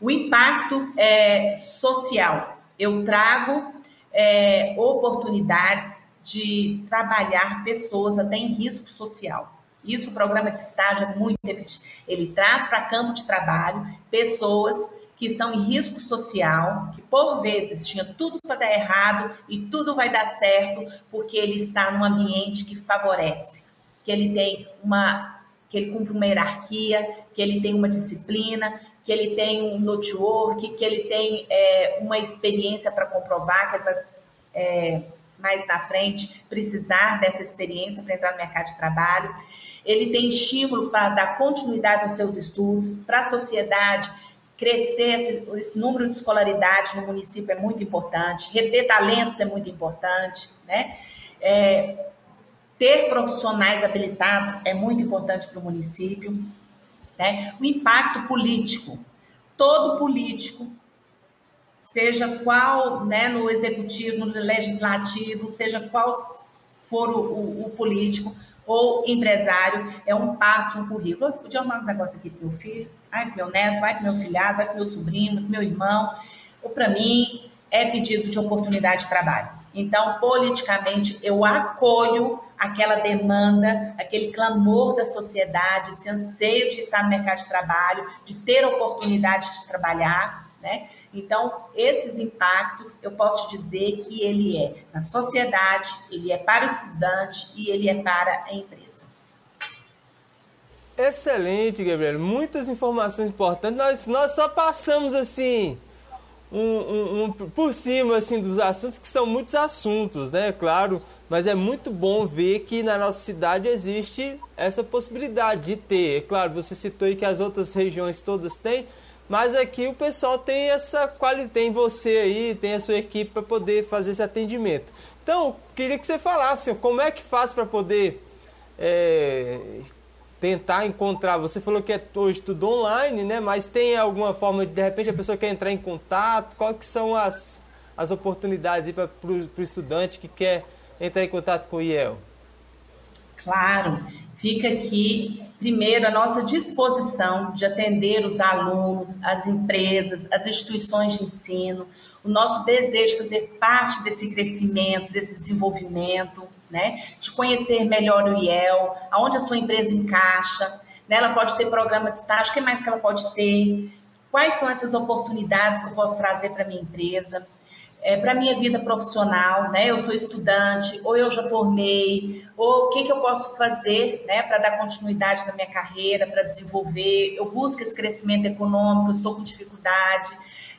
O impacto é, social. Eu trago é, oportunidades de trabalhar pessoas até em risco social. Isso, o programa de estágio é muito eficiente. Ele traz para campo de trabalho pessoas que estão em risco social, que por vezes tinha tudo para dar errado e tudo vai dar certo porque ele está num ambiente que favorece, que ele tem uma, que ele cumpre uma hierarquia, que ele tem uma disciplina, que ele tem um network, que ele tem é, uma experiência para comprovar, que vai é, mais na frente precisar dessa experiência para entrar no mercado de trabalho. Ele tem estímulo para dar continuidade nos seus estudos, para a sociedade crescer esse, esse, número de escolaridade no município é muito importante, reter talentos é muito importante, né? É, ter profissionais habilitados é muito importante para o município. Né? O impacto político. Todo político, seja qual, né, no executivo, no legislativo, seja qual for o, o, o político ou empresário, é um passo, um currículo. Você podia arrumar um negócio aqui para meu filho, vai para meu neto, vai para meu filhado, vai para meu sobrinho, para meu irmão, ou para mim, é pedido de oportunidade de trabalho. Então, politicamente, eu acolho aquela demanda, aquele clamor da sociedade, esse anseio de estar no mercado de trabalho, de ter oportunidade de trabalhar, né? Então, esses impactos, eu posso dizer que ele é na sociedade, ele é para o estudante e ele é para a empresa. Excelente, Gabriel. Muitas informações importantes. Nós, nós só passamos assim um, um, um, por cima assim dos assuntos que são muitos assuntos, né? Claro, mas é muito bom ver que na nossa cidade existe essa possibilidade de ter. É claro, você citou aí que as outras regiões todas têm, mas aqui o pessoal tem essa qualidade, tem você aí, tem a sua equipe para poder fazer esse atendimento. Então, queria que você falasse como é que faz para poder é, tentar encontrar. Você falou que é hoje tudo online, né? Mas tem alguma forma de de repente a pessoa quer entrar em contato? Quais que são as, as oportunidades para o estudante que quer entrar em contato com o IEL? Claro, fica aqui primeiro a nossa disposição de atender os alunos, as empresas, as instituições de ensino, o nosso desejo de fazer parte desse crescimento, desse desenvolvimento, né? De conhecer melhor o IEL, aonde a sua empresa encaixa, né? Ela pode ter programa de estágio, o que mais que ela pode ter? Quais são essas oportunidades que eu posso trazer para minha empresa? É, para minha vida profissional, né? Eu sou estudante, ou eu já formei, ou o que, que eu posso fazer, né, para dar continuidade na minha carreira, para desenvolver. Eu busco esse crescimento econômico, eu estou com dificuldade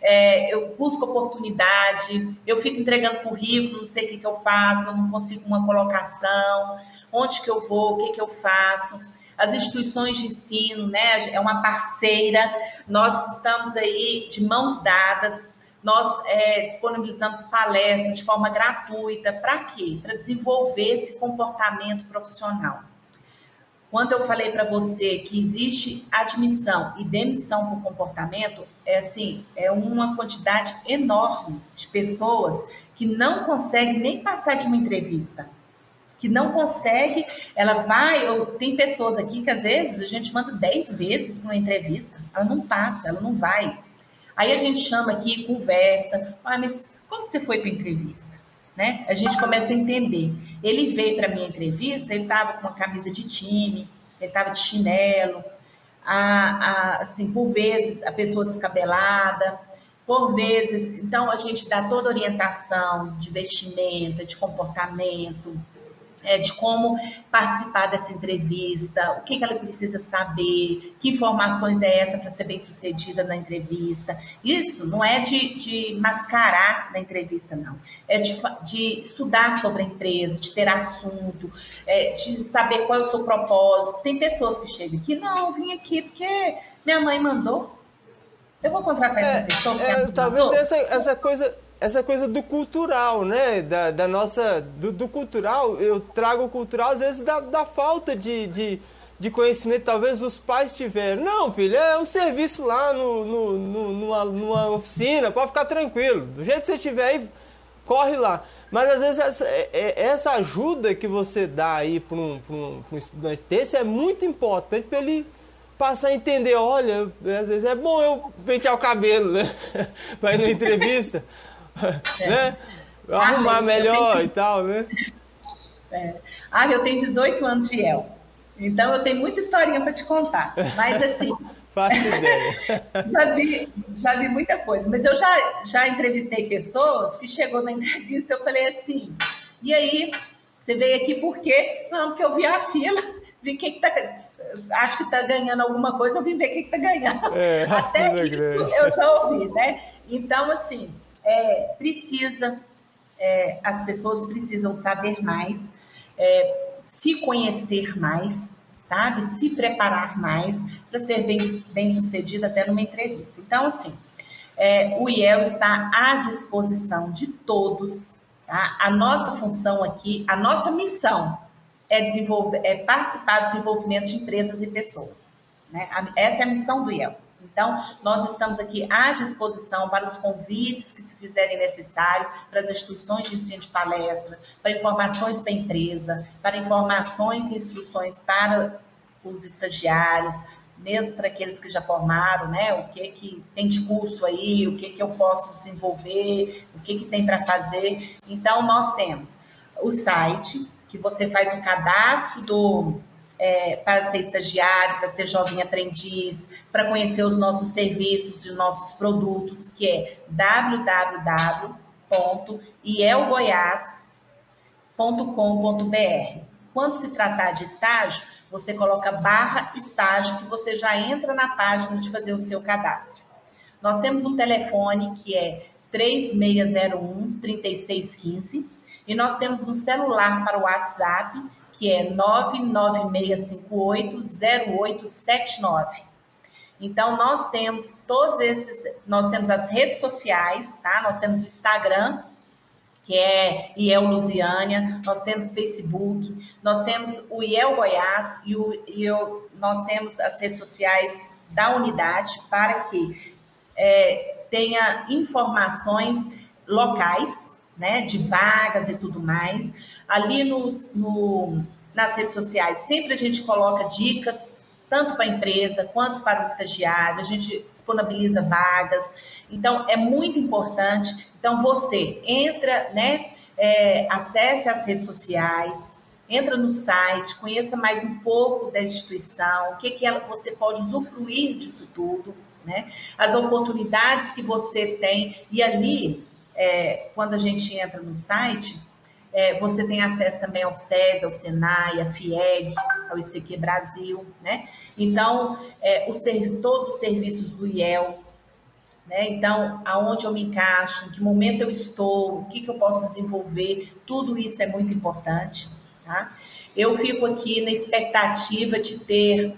é, eu busco oportunidade, eu fico entregando currículo, não sei o que, que eu faço, eu não consigo uma colocação, onde que eu vou, o que, que eu faço. As instituições de ensino, né, é uma parceira, nós estamos aí de mãos dadas, nós é, disponibilizamos palestras de forma gratuita, para quê? Para desenvolver esse comportamento profissional. Quando eu falei para você que existe admissão e demissão por comportamento, é assim, é uma quantidade enorme de pessoas que não conseguem nem passar de uma entrevista. Que não consegue, ela vai, ou tem pessoas aqui que às vezes a gente manda 10 vezes para uma entrevista, ela não passa, ela não vai. Aí a gente chama aqui, conversa, ah, mas como você foi para a entrevista? Né? A gente começa a entender. Ele veio para minha entrevista, ele estava com uma camisa de time, ele estava de chinelo, a, a, assim, por vezes a pessoa descabelada, por vezes, então a gente dá toda orientação de vestimenta, de comportamento, é, de como participar dessa entrevista, o que, que ela precisa saber, que informações é essa para ser bem sucedida na entrevista. Isso não é de, de mascarar na entrevista, não. É de, de, estudar sobre a empresa, de ter assunto, é, de saber qual é o seu propósito. Tem pessoas que chegam aqui, não, vim aqui porque minha mãe mandou. Eu vou contratar essa é, pessoa. É, talvez essa, essa coisa essa coisa do cultural, né? Da, da nossa. Do, do, cultural, eu trago o cultural, às vezes, da, da falta de, de, de, conhecimento, talvez os pais tiveram. Não, filho, é um serviço lá no, no, no, numa, numa oficina, pode ficar tranquilo. Do jeito que você tiver aí, corre lá. Mas às vezes essa, é, é, essa ajuda que você dá aí para um, um, um estudante desse é muito importante para ele passar a entender, olha, às vezes é bom eu pentear o cabelo, né? Vai numa entrevista. É. né? Arrumar ah, melhor tenho... e tal, né? É. Ah, eu tenho 18 anos de El. Então eu tenho muita historinha para te contar. Mas assim. Faço ideia. já, vi, já vi muita coisa. Mas eu já, já entrevistei pessoas que chegou na entrevista eu falei assim: e aí, você veio aqui por quê? Não, porque eu vi a fila, vi quem que tá. Acho que está ganhando alguma coisa, eu vim ver quem que está ganhando. É, Até é isso eu já ouvi, né? Então, assim, é, precisa, é, as pessoas precisam saber mais, é, se conhecer mais, sabe? Se preparar mais para ser bem, bem sucedida até numa entrevista. Então, assim, é, o IEL está à disposição de todos. Tá? A nossa função aqui, a nossa missão é, desenvolver, é participar do desenvolvimento de empresas e pessoas. Né? Essa é a missão do IEL. Então, nós estamos aqui à disposição para os convites que se fizerem necessário, para as instituições de ensino de palestra, para informações para a empresa, para informações e instruções para os estagiários, mesmo para aqueles que já formaram, né? O que que tem de curso aí, o que que eu posso desenvolver, o que que tem para fazer. Então, nós temos o site, que você faz um cadastro do é, para ser estagiário, para ser jovem aprendiz, para conhecer os nossos serviços e os nossos produtos, que é www.ielgoiás.com.br. Quando se tratar de estágio, você coloca barra estágio, que você já entra na página de fazer o seu cadastro. Nós temos um telefone que é 3601 3615 e nós temos um celular para o WhatsApp que é 996580879. Então, nós temos todos esses, nós temos as redes sociais, tá? Nós temos o Instagram, que é IEL Lusiânia, nós temos Facebook, nós temos o IEL Goiás e, o, e o, nós temos as redes sociais da unidade para que é, tenha informações locais, né, de vagas e tudo mais. Ali nos, no, nas redes sociais, sempre a gente coloca dicas, tanto para a empresa quanto para o estagiário, a gente disponibiliza vagas. Então, é muito importante. Então, você entra, né, é, acesse as redes sociais, entra no site, conheça mais um pouco da instituição, o que, que ela, você pode usufruir disso tudo, né? As oportunidades que você tem. E ali, é, quando a gente entra no site, é, você tem acesso também ao SES, ao SENAI, à FIEG, ao ICQ Brasil, né? Então, é, os, todos os serviços do IEL, né? Então, aonde eu me encaixo, em que momento eu estou, o que, que eu posso desenvolver, tudo isso é muito importante. Tá? Eu fico aqui na expectativa de ter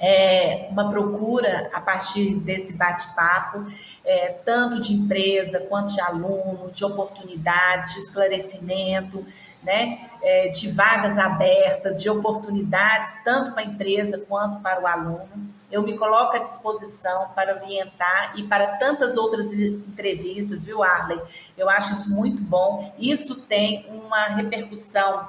é, uma procura a partir desse bate-papo, é, tanto de empresa quanto de aluno, de oportunidades, de esclarecimento, né, é, de vagas abertas, de oportunidades, tanto para a empresa quanto para o aluno. Eu me coloco à disposição para orientar e para tantas outras entrevistas, viu, Arley? Eu acho isso muito bom. Isso tem uma repercussão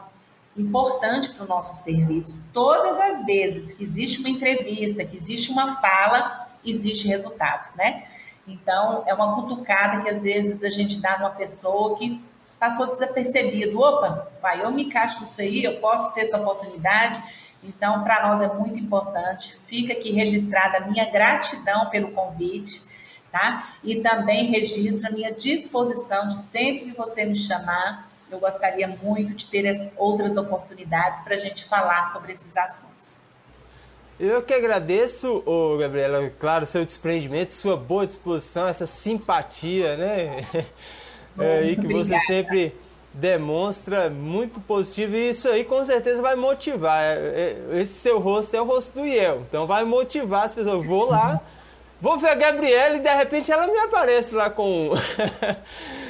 importante para o nosso serviço. Todas as vezes que existe uma entrevista, que existe uma fala, existe resultado, né? Então, é uma cutucada que às vezes a gente dá numa pessoa que passou desapercebido. Opa, pai, eu me encaixo nisso aí, eu posso ter essa oportunidade. Então, para nós é muito importante. Fica aqui registrada a minha gratidão pelo convite, tá? E também registro a minha disposição de sempre que você me chamar, eu gostaria muito de ter outras oportunidades para a gente falar sobre esses assuntos. Eu que agradeço, ô Gabriela, claro, seu desprendimento, sua boa disposição, essa simpatia, né? é, e que obrigada. você sempre demonstra muito positivo e isso aí com certeza vai motivar. É, é, esse seu rosto é o rosto do Iel, então vai motivar as pessoas. Vou lá, vou ver a Gabriela e de repente ela me aparece lá com.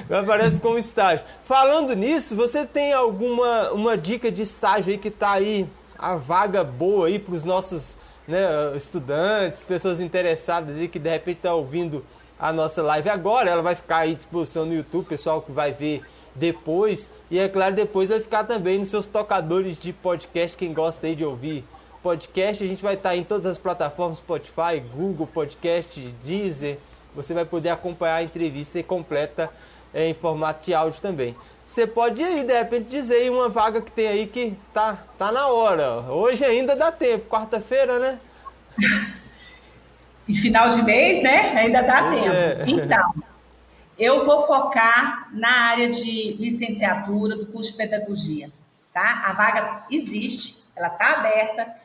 me aparece com estágio. Falando nisso, você tem alguma uma dica de estágio aí que está aí, a vaga boa aí para os nossos né, estudantes, pessoas interessadas aí que de repente estão tá ouvindo a nossa live agora, ela vai ficar aí à disposição no YouTube, pessoal que vai ver depois. E é claro, depois vai ficar também nos seus tocadores de podcast, quem gosta aí de ouvir podcast. A gente vai estar em todas as plataformas, Spotify, Google Podcast, Deezer. Você vai poder acompanhar a entrevista completa é, em formato de áudio também. Você pode aí, de repente, dizer aí uma vaga que tem aí que tá, tá na hora. Hoje ainda dá tempo, quarta-feira, né? E final de mês, né? Ainda dá pois tempo. É. Então, eu vou focar na área de licenciatura do curso de pedagogia, tá? A vaga existe, ela está aberta.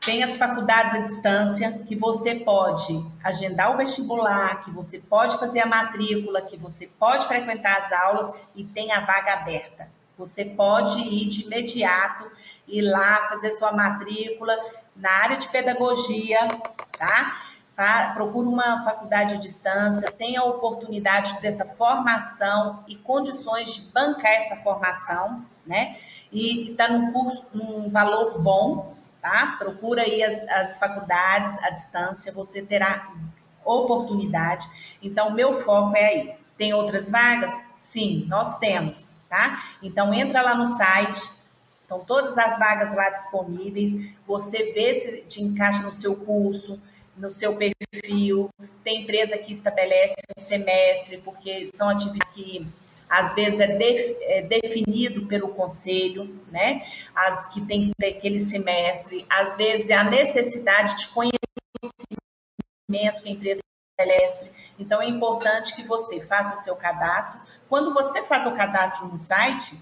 Tem as faculdades à distância que você pode agendar o vestibular, que você pode fazer a matrícula, que você pode frequentar as aulas e tem a vaga aberta. Você pode ir de imediato ir lá fazer sua matrícula na área de pedagogia, tá? procure uma faculdade à distância, tenha a oportunidade dessa formação e condições de bancar essa formação, né? E está num curso, num valor bom, tá? Procura aí as, as faculdades à distância, você terá oportunidade. Então, meu foco é aí. Tem outras vagas? Sim, nós temos, tá? Então, entra lá no site, estão todas as vagas lá disponíveis, você vê se te encaixa no seu curso, no seu perfil. Tem empresa que estabelece um semestre, porque são atividades que às vezes é, de, é, definido pelo conselho, né? As que tem aquele semestre, às vezes é a necessidade de conhecimento que a empresa estabelece. Então é importante que você faça o seu cadastro. Quando você faz o cadastro no site,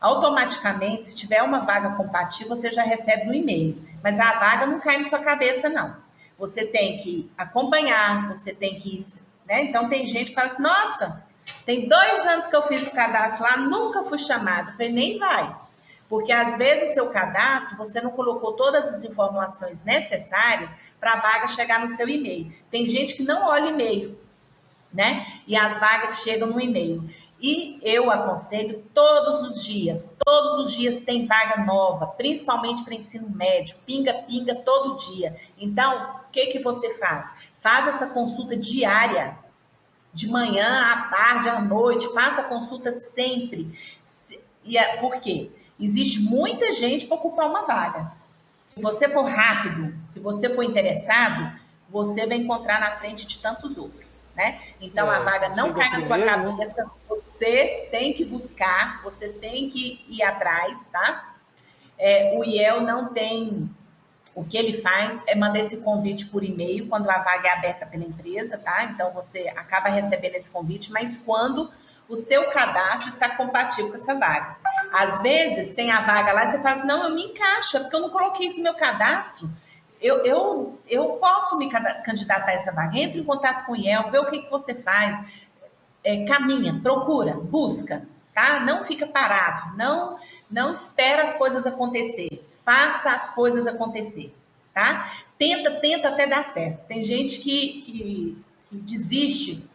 automaticamente, se tiver uma vaga compatível, você já recebe no e-mail. Mas a vaga não cai na sua cabeça, não você tem que acompanhar, você tem que. Né? Então, tem gente que fala assim: nossa, tem dois anos que eu fiz o cadastro lá, nunca fui chamado. Falei, nem vai. Porque às vezes o seu cadastro, você não colocou todas as informações necessárias para a vaga chegar no seu e-mail. Tem gente que não olha e-mail, né? E as vagas chegam no e-mail. E eu aconselho todos os dias, todos os dias tem vaga nova, principalmente para ensino médio, pinga, pinga todo dia. Então, o que, que você faz? Faz essa consulta diária, de manhã, à tarde, à noite, faça consulta sempre. E é, por quê? Existe muita gente para ocupar uma vaga. Se você for rápido, se você for interessado, você vai encontrar na frente de tantos outros, né? Então é, a vaga não cai na sua né? cabeça, né? você tem que buscar, você tem que ir atrás, tá? É, o IEL não tem. O que ele faz é mandar esse convite por e-mail quando a vaga é aberta pela empresa, tá? Então você acaba recebendo esse convite, mas quando o seu cadastro está compatível com essa vaga. Às vezes tem a vaga lá e você fala assim, não, eu me encaixo, é porque eu não coloquei isso no meu cadastro. Eu, eu, eu posso me candidatar a essa vaga. Entre em contato com o IEL, vê o que, que você faz. É, caminha, procura, busca, tá? Não fica parado, não, não espera as coisas acontecer. Faça as coisas acontecer, tá? Tenta, tenta até dar certo. Tem gente que, que, que desiste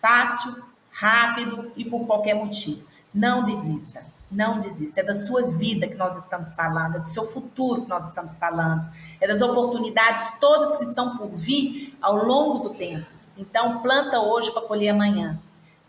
fácil, rápido e por qualquer motivo. Não desista. Não desista. É da sua vida que nós estamos falando, é do seu futuro que nós estamos falando, é das oportunidades todas que estão por vir ao longo do tempo. Então, planta hoje para colher amanhã.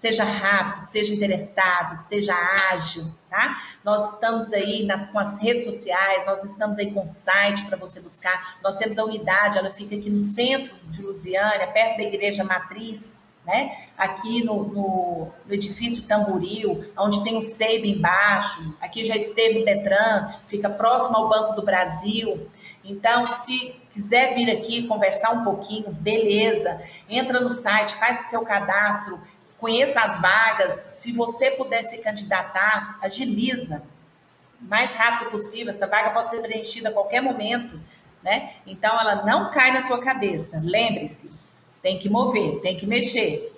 Seja rápido, seja interessado, seja ágil, tá? Nós estamos aí nas, com as redes sociais, nós estamos aí com o site para você buscar. Nós temos a unidade, ela fica aqui no centro de Lusiânia, perto da Igreja Matriz, né? Aqui no, no, no, edifício Tamboril, onde tem o SEIB embaixo, aqui já esteve o Detran, fica próximo ao Banco do Brasil. Então, se quiser vir aqui conversar um pouquinho, beleza, entra no site, faz o seu cadastro, conheça as vagas. Se você puder se candidatar, agiliza o mais rápido possível. Essa vaga pode ser preenchida a qualquer momento, né? Então, ela não cai na sua cabeça. Lembre-se, tem que mover, tem que mexer.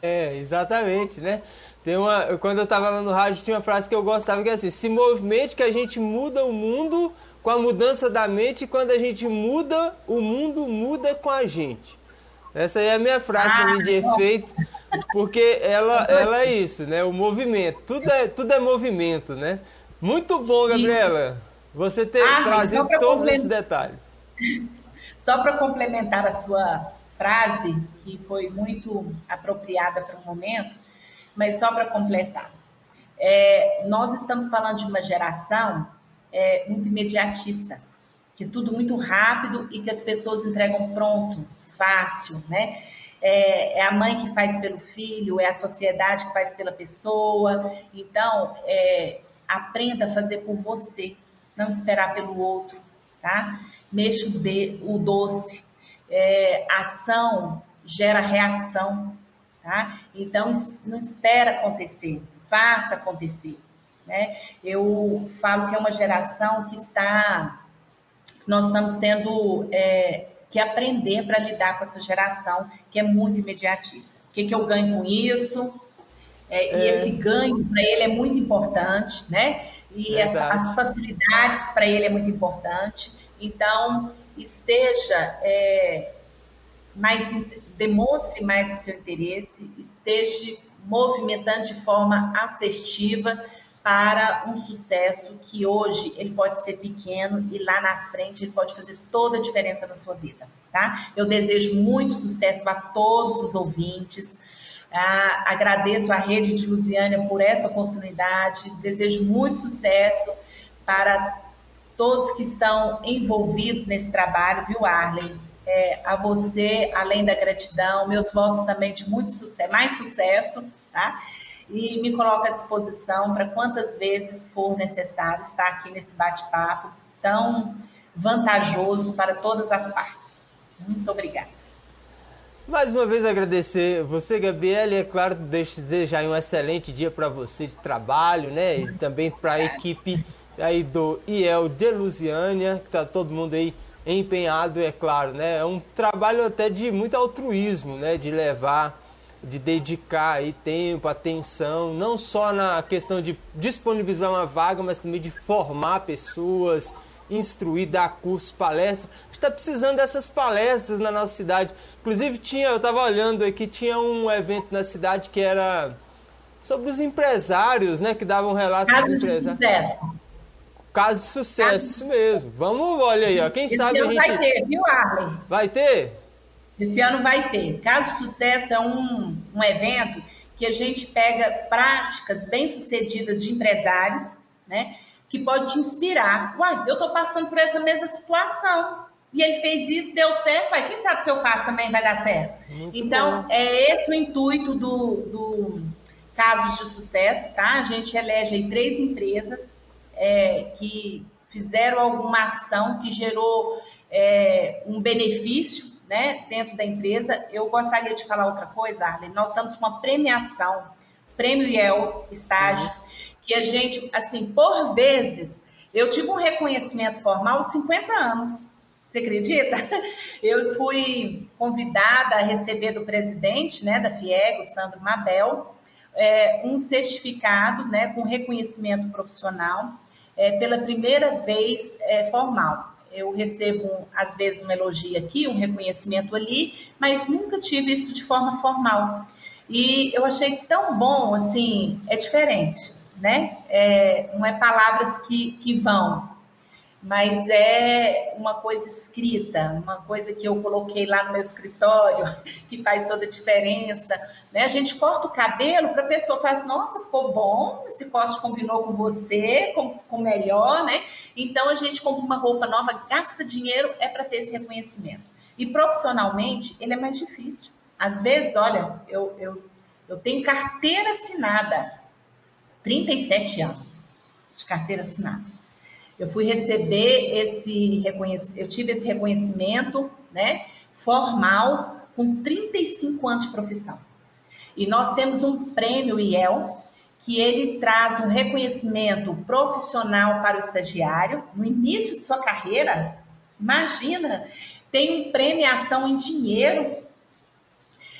É, exatamente, né? Tem uma, quando eu estava lá no rádio, tinha uma frase que eu gostava que é assim: se movimente que a gente muda o mundo com a mudança da mente, e quando a gente muda, o mundo muda com a gente. Essa aí é a minha frase ah, também de efeito, porque ela, ela é isso, né? O movimento. Tudo é, tudo é movimento, né? Muito bom, Gabriela, você ter ah, trazido todos esses detalhes. Só para complementar a sua frase, que foi muito apropriada para o momento, mas só para completar. É, nós estamos falando de uma geração é, muito imediatista, que é tudo muito rápido e que as pessoas entregam pronto, fácil, né? É, é, a mãe que faz pelo filho, é a sociedade que faz pela pessoa. Então, é, aprenda a fazer por você, não esperar pelo outro, tá? mexa o, de, o doce. É, ação gera reação, tá? Então, não espera acontecer, faça acontecer. Né? Eu falo que é uma geração que está. Nós estamos tendo é, que aprender para lidar com essa geração que é muito imediatista. O que, que eu ganho com isso? É, é. E esse ganho para ele é muito importante, né? E essa, as facilidades para ele é muito importante. Então, esteja é, mais, demonstre mais o seu interesse, esteja movimentando de forma assertiva para um sucesso que hoje ele pode ser pequeno e lá na frente ele pode fazer toda a diferença na sua vida, tá? Eu desejo muito sucesso a todos os ouvintes. Ah, agradeço a Rede de Lusiânia por essa oportunidade. Desejo muito sucesso para todos que estão envolvidos nesse trabalho, viu, Arlen? É, a você, além da gratidão, meus votos também de muito sucesso, mais sucesso, tá? E me coloco à disposição para quantas vezes for necessário estar aqui nesse bate-papo tão vantajoso para todas as partes. Muito obrigada. Mais uma vez agradecer você, Gabriela, e é claro, desejar um excelente dia para você de trabalho, né? E também para a equipe aí do IEL de Lusiânia, que tá todo mundo aí empenhado, é claro, né? É um trabalho até de muito altruísmo, né? De levar, de dedicar aí tempo, atenção, não só na questão de disponibilizar uma vaga, mas também de formar pessoas, instruir, dar cursos, palestras. A gente está precisando dessas palestras na nossa cidade. Inclusive tinha, eu estava olhando aqui, tinha um evento na cidade que era sobre os empresários, né, que davam relatos Caso dos empresários. De sucesso. Caso de sucesso, Caso isso mesmo. Vamos, olha aí, ó. Quem Esse sabe a gente... vai ter, viu, Arley? Vai ter? Esse ano vai ter. Caso de Sucesso é um, um evento que a gente pega práticas bem-sucedidas de empresários, né? Que pode te inspirar. Uai, eu estou passando por essa mesma situação. E ele fez isso, deu certo. Uai, quem sabe se eu faço também vai dar certo? Muito então, bom. é esse o intuito do, do Casos de Sucesso, tá? A gente elege aí três empresas é, que fizeram alguma ação que gerou é, um benefício né, dentro da empresa. Eu gostaria de falar outra coisa, Arlen. Nós estamos com uma premiação, Prêmio IEL Estágio, uhum. que a gente, assim, por vezes, eu tive um reconhecimento formal aos 50 anos. Você acredita? Eu fui convidada a receber do presidente né, da FIEG, o Sandro Mabel, é, um certificado né, com reconhecimento profissional é, pela primeira vez é, formal eu recebo, às vezes, um elogio aqui, um reconhecimento ali, mas nunca tive isso de forma formal. E eu achei tão bom, assim, é diferente, né? É, não é palavras que, que vão, mas é uma coisa escrita, uma coisa que eu coloquei lá no meu escritório, que faz toda a diferença. Né? A gente corta o cabelo para a pessoa falar assim, nossa, ficou bom, esse corte combinou com você, ficou melhor, né? Então a gente compra uma roupa nova, gasta dinheiro, é para ter esse reconhecimento. E profissionalmente, ele é mais difícil. Às vezes, olha, eu, eu, eu tenho carteira assinada, 37 anos de carteira assinada eu fui receber esse reconhecimento, eu tive esse reconhecimento, né, formal com 35 anos de profissão. E nós temos um prêmio IEL que ele traz um reconhecimento profissional para o estagiário no início de sua carreira. Imagina, tem um premiação em dinheiro.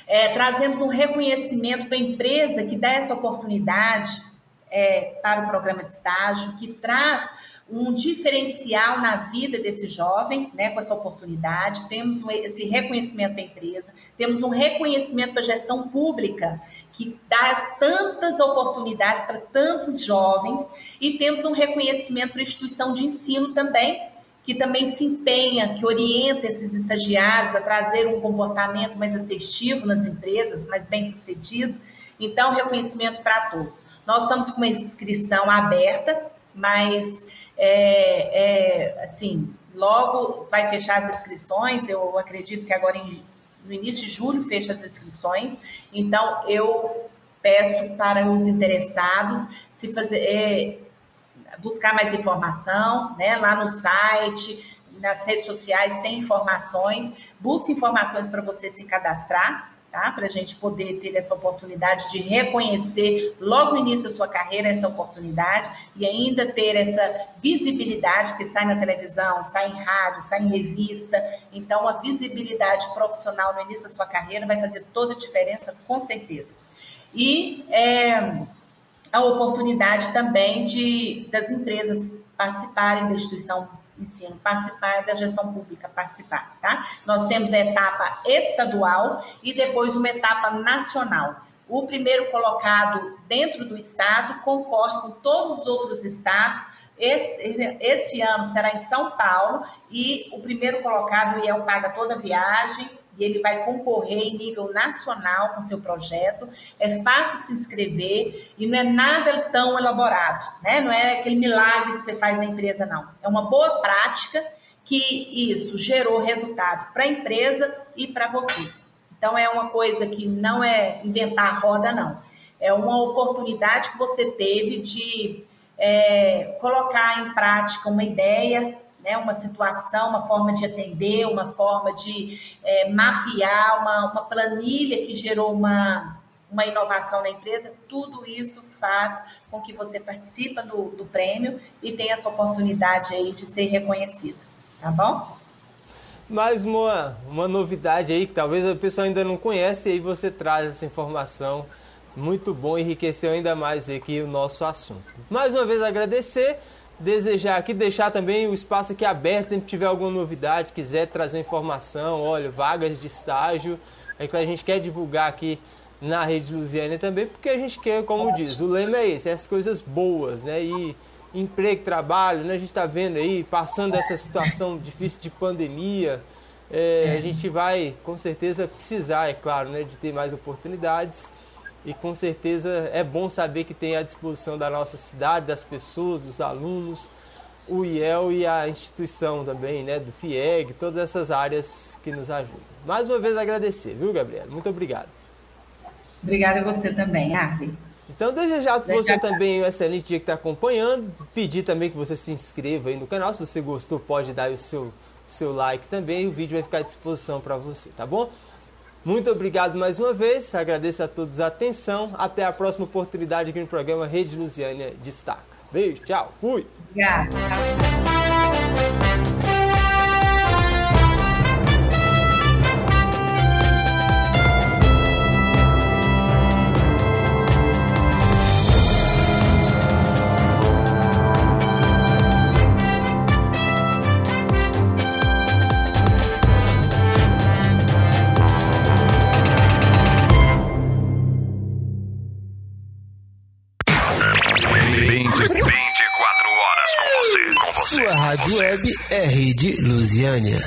É, trazemos um reconhecimento para a empresa que dá essa oportunidade é, para o programa de estágio, que traz um diferencial na vida desse jovem, né, com essa oportunidade. Temos esse reconhecimento da empresa, temos um reconhecimento da gestão pública, que dá tantas oportunidades para tantos jovens, e temos um reconhecimento para a instituição de ensino também, que também se empenha, que orienta esses estagiários a trazer um comportamento mais assertivo nas empresas, mais bem sucedido. Então, reconhecimento para todos. Nós estamos com uma inscrição aberta, mas é, é, assim, logo vai fechar as inscrições, eu acredito que agora em, no início de julho fecha as inscrições, então eu peço para os interessados se fazer, é, buscar mais informação, né, lá no site, nas redes sociais tem informações, busque informações para você se cadastrar, tá? Para a gente poder ter essa oportunidade de reconhecer logo no início da sua carreira essa oportunidade e ainda ter essa visibilidade que sai na televisão, sai em rádio, sai em revista. Então, a visibilidade profissional no início da sua carreira vai fazer toda a diferença, com certeza. E é, a oportunidade também de das empresas participarem da instituição ensino participar da gestão pública participar, tá? Nós temos a etapa estadual e depois uma etapa nacional. O primeiro colocado dentro do estado concorre com todos os outros estados. Esse, esse ano será em São Paulo e o primeiro colocado, o IEL paga toda a viagem, e ele vai concorrer em nível nacional com seu projeto. É fácil se inscrever e não é nada tão elaborado, né? Não é aquele milagre que você faz na empresa, não. É uma boa prática que isso gerou resultado para a empresa e para você. Então é uma coisa que não é inventar a roda, não. É uma oportunidade que você teve de é, colocar em prática uma ideia né, uma situação, uma forma de atender, uma forma de é, mapear, uma, uma planilha que gerou uma, uma inovação na empresa, tudo isso faz com que você participe do, do prêmio e tenha essa oportunidade aí de ser reconhecido, tá bom? Mais uma, uma novidade aí que talvez a pessoa ainda não conhece e aí você traz essa informação. Muito bom, enriqueceu ainda mais aqui o nosso assunto. Mais uma vez agradecer desejar aqui, deixar também o espaço aqui aberto, se tiver alguma novidade, quiser trazer informação, olha, vagas de estágio, aí que a gente quer divulgar aqui na Rede Lusiana também, porque a gente quer, como diz, o lema é esse, as coisas boas, né? E emprego, trabalho, né? A gente está vendo aí, passando essa situação difícil de pandemia, é, a gente vai com certeza precisar, é claro, né, de ter mais oportunidades e com certeza é bom saber que tem à disposição da nossa cidade, das pessoas, dos alunos, o IEL e a instituição também, né, do FIEG, todas essas áreas que nos ajudam. Mais uma vez agradecer, viu, Gabriela? Muito obrigado. Obrigada a você também, Arley. Então, desejar para você também um excelente dia que está acompanhando. Pedir também que você se inscreva aí no canal. Se você gostou, pode dar o seu, seu like também. O vídeo vai ficar à disposição para você, tá bom? Muito obrigado mais uma vez. Agradeço a todos a atenção. Até a próxima oportunidade aqui no programa Rede Lusiânia Destaca. Beijo, tchau, fui. Obrigada. Web é Rede Lusiânia.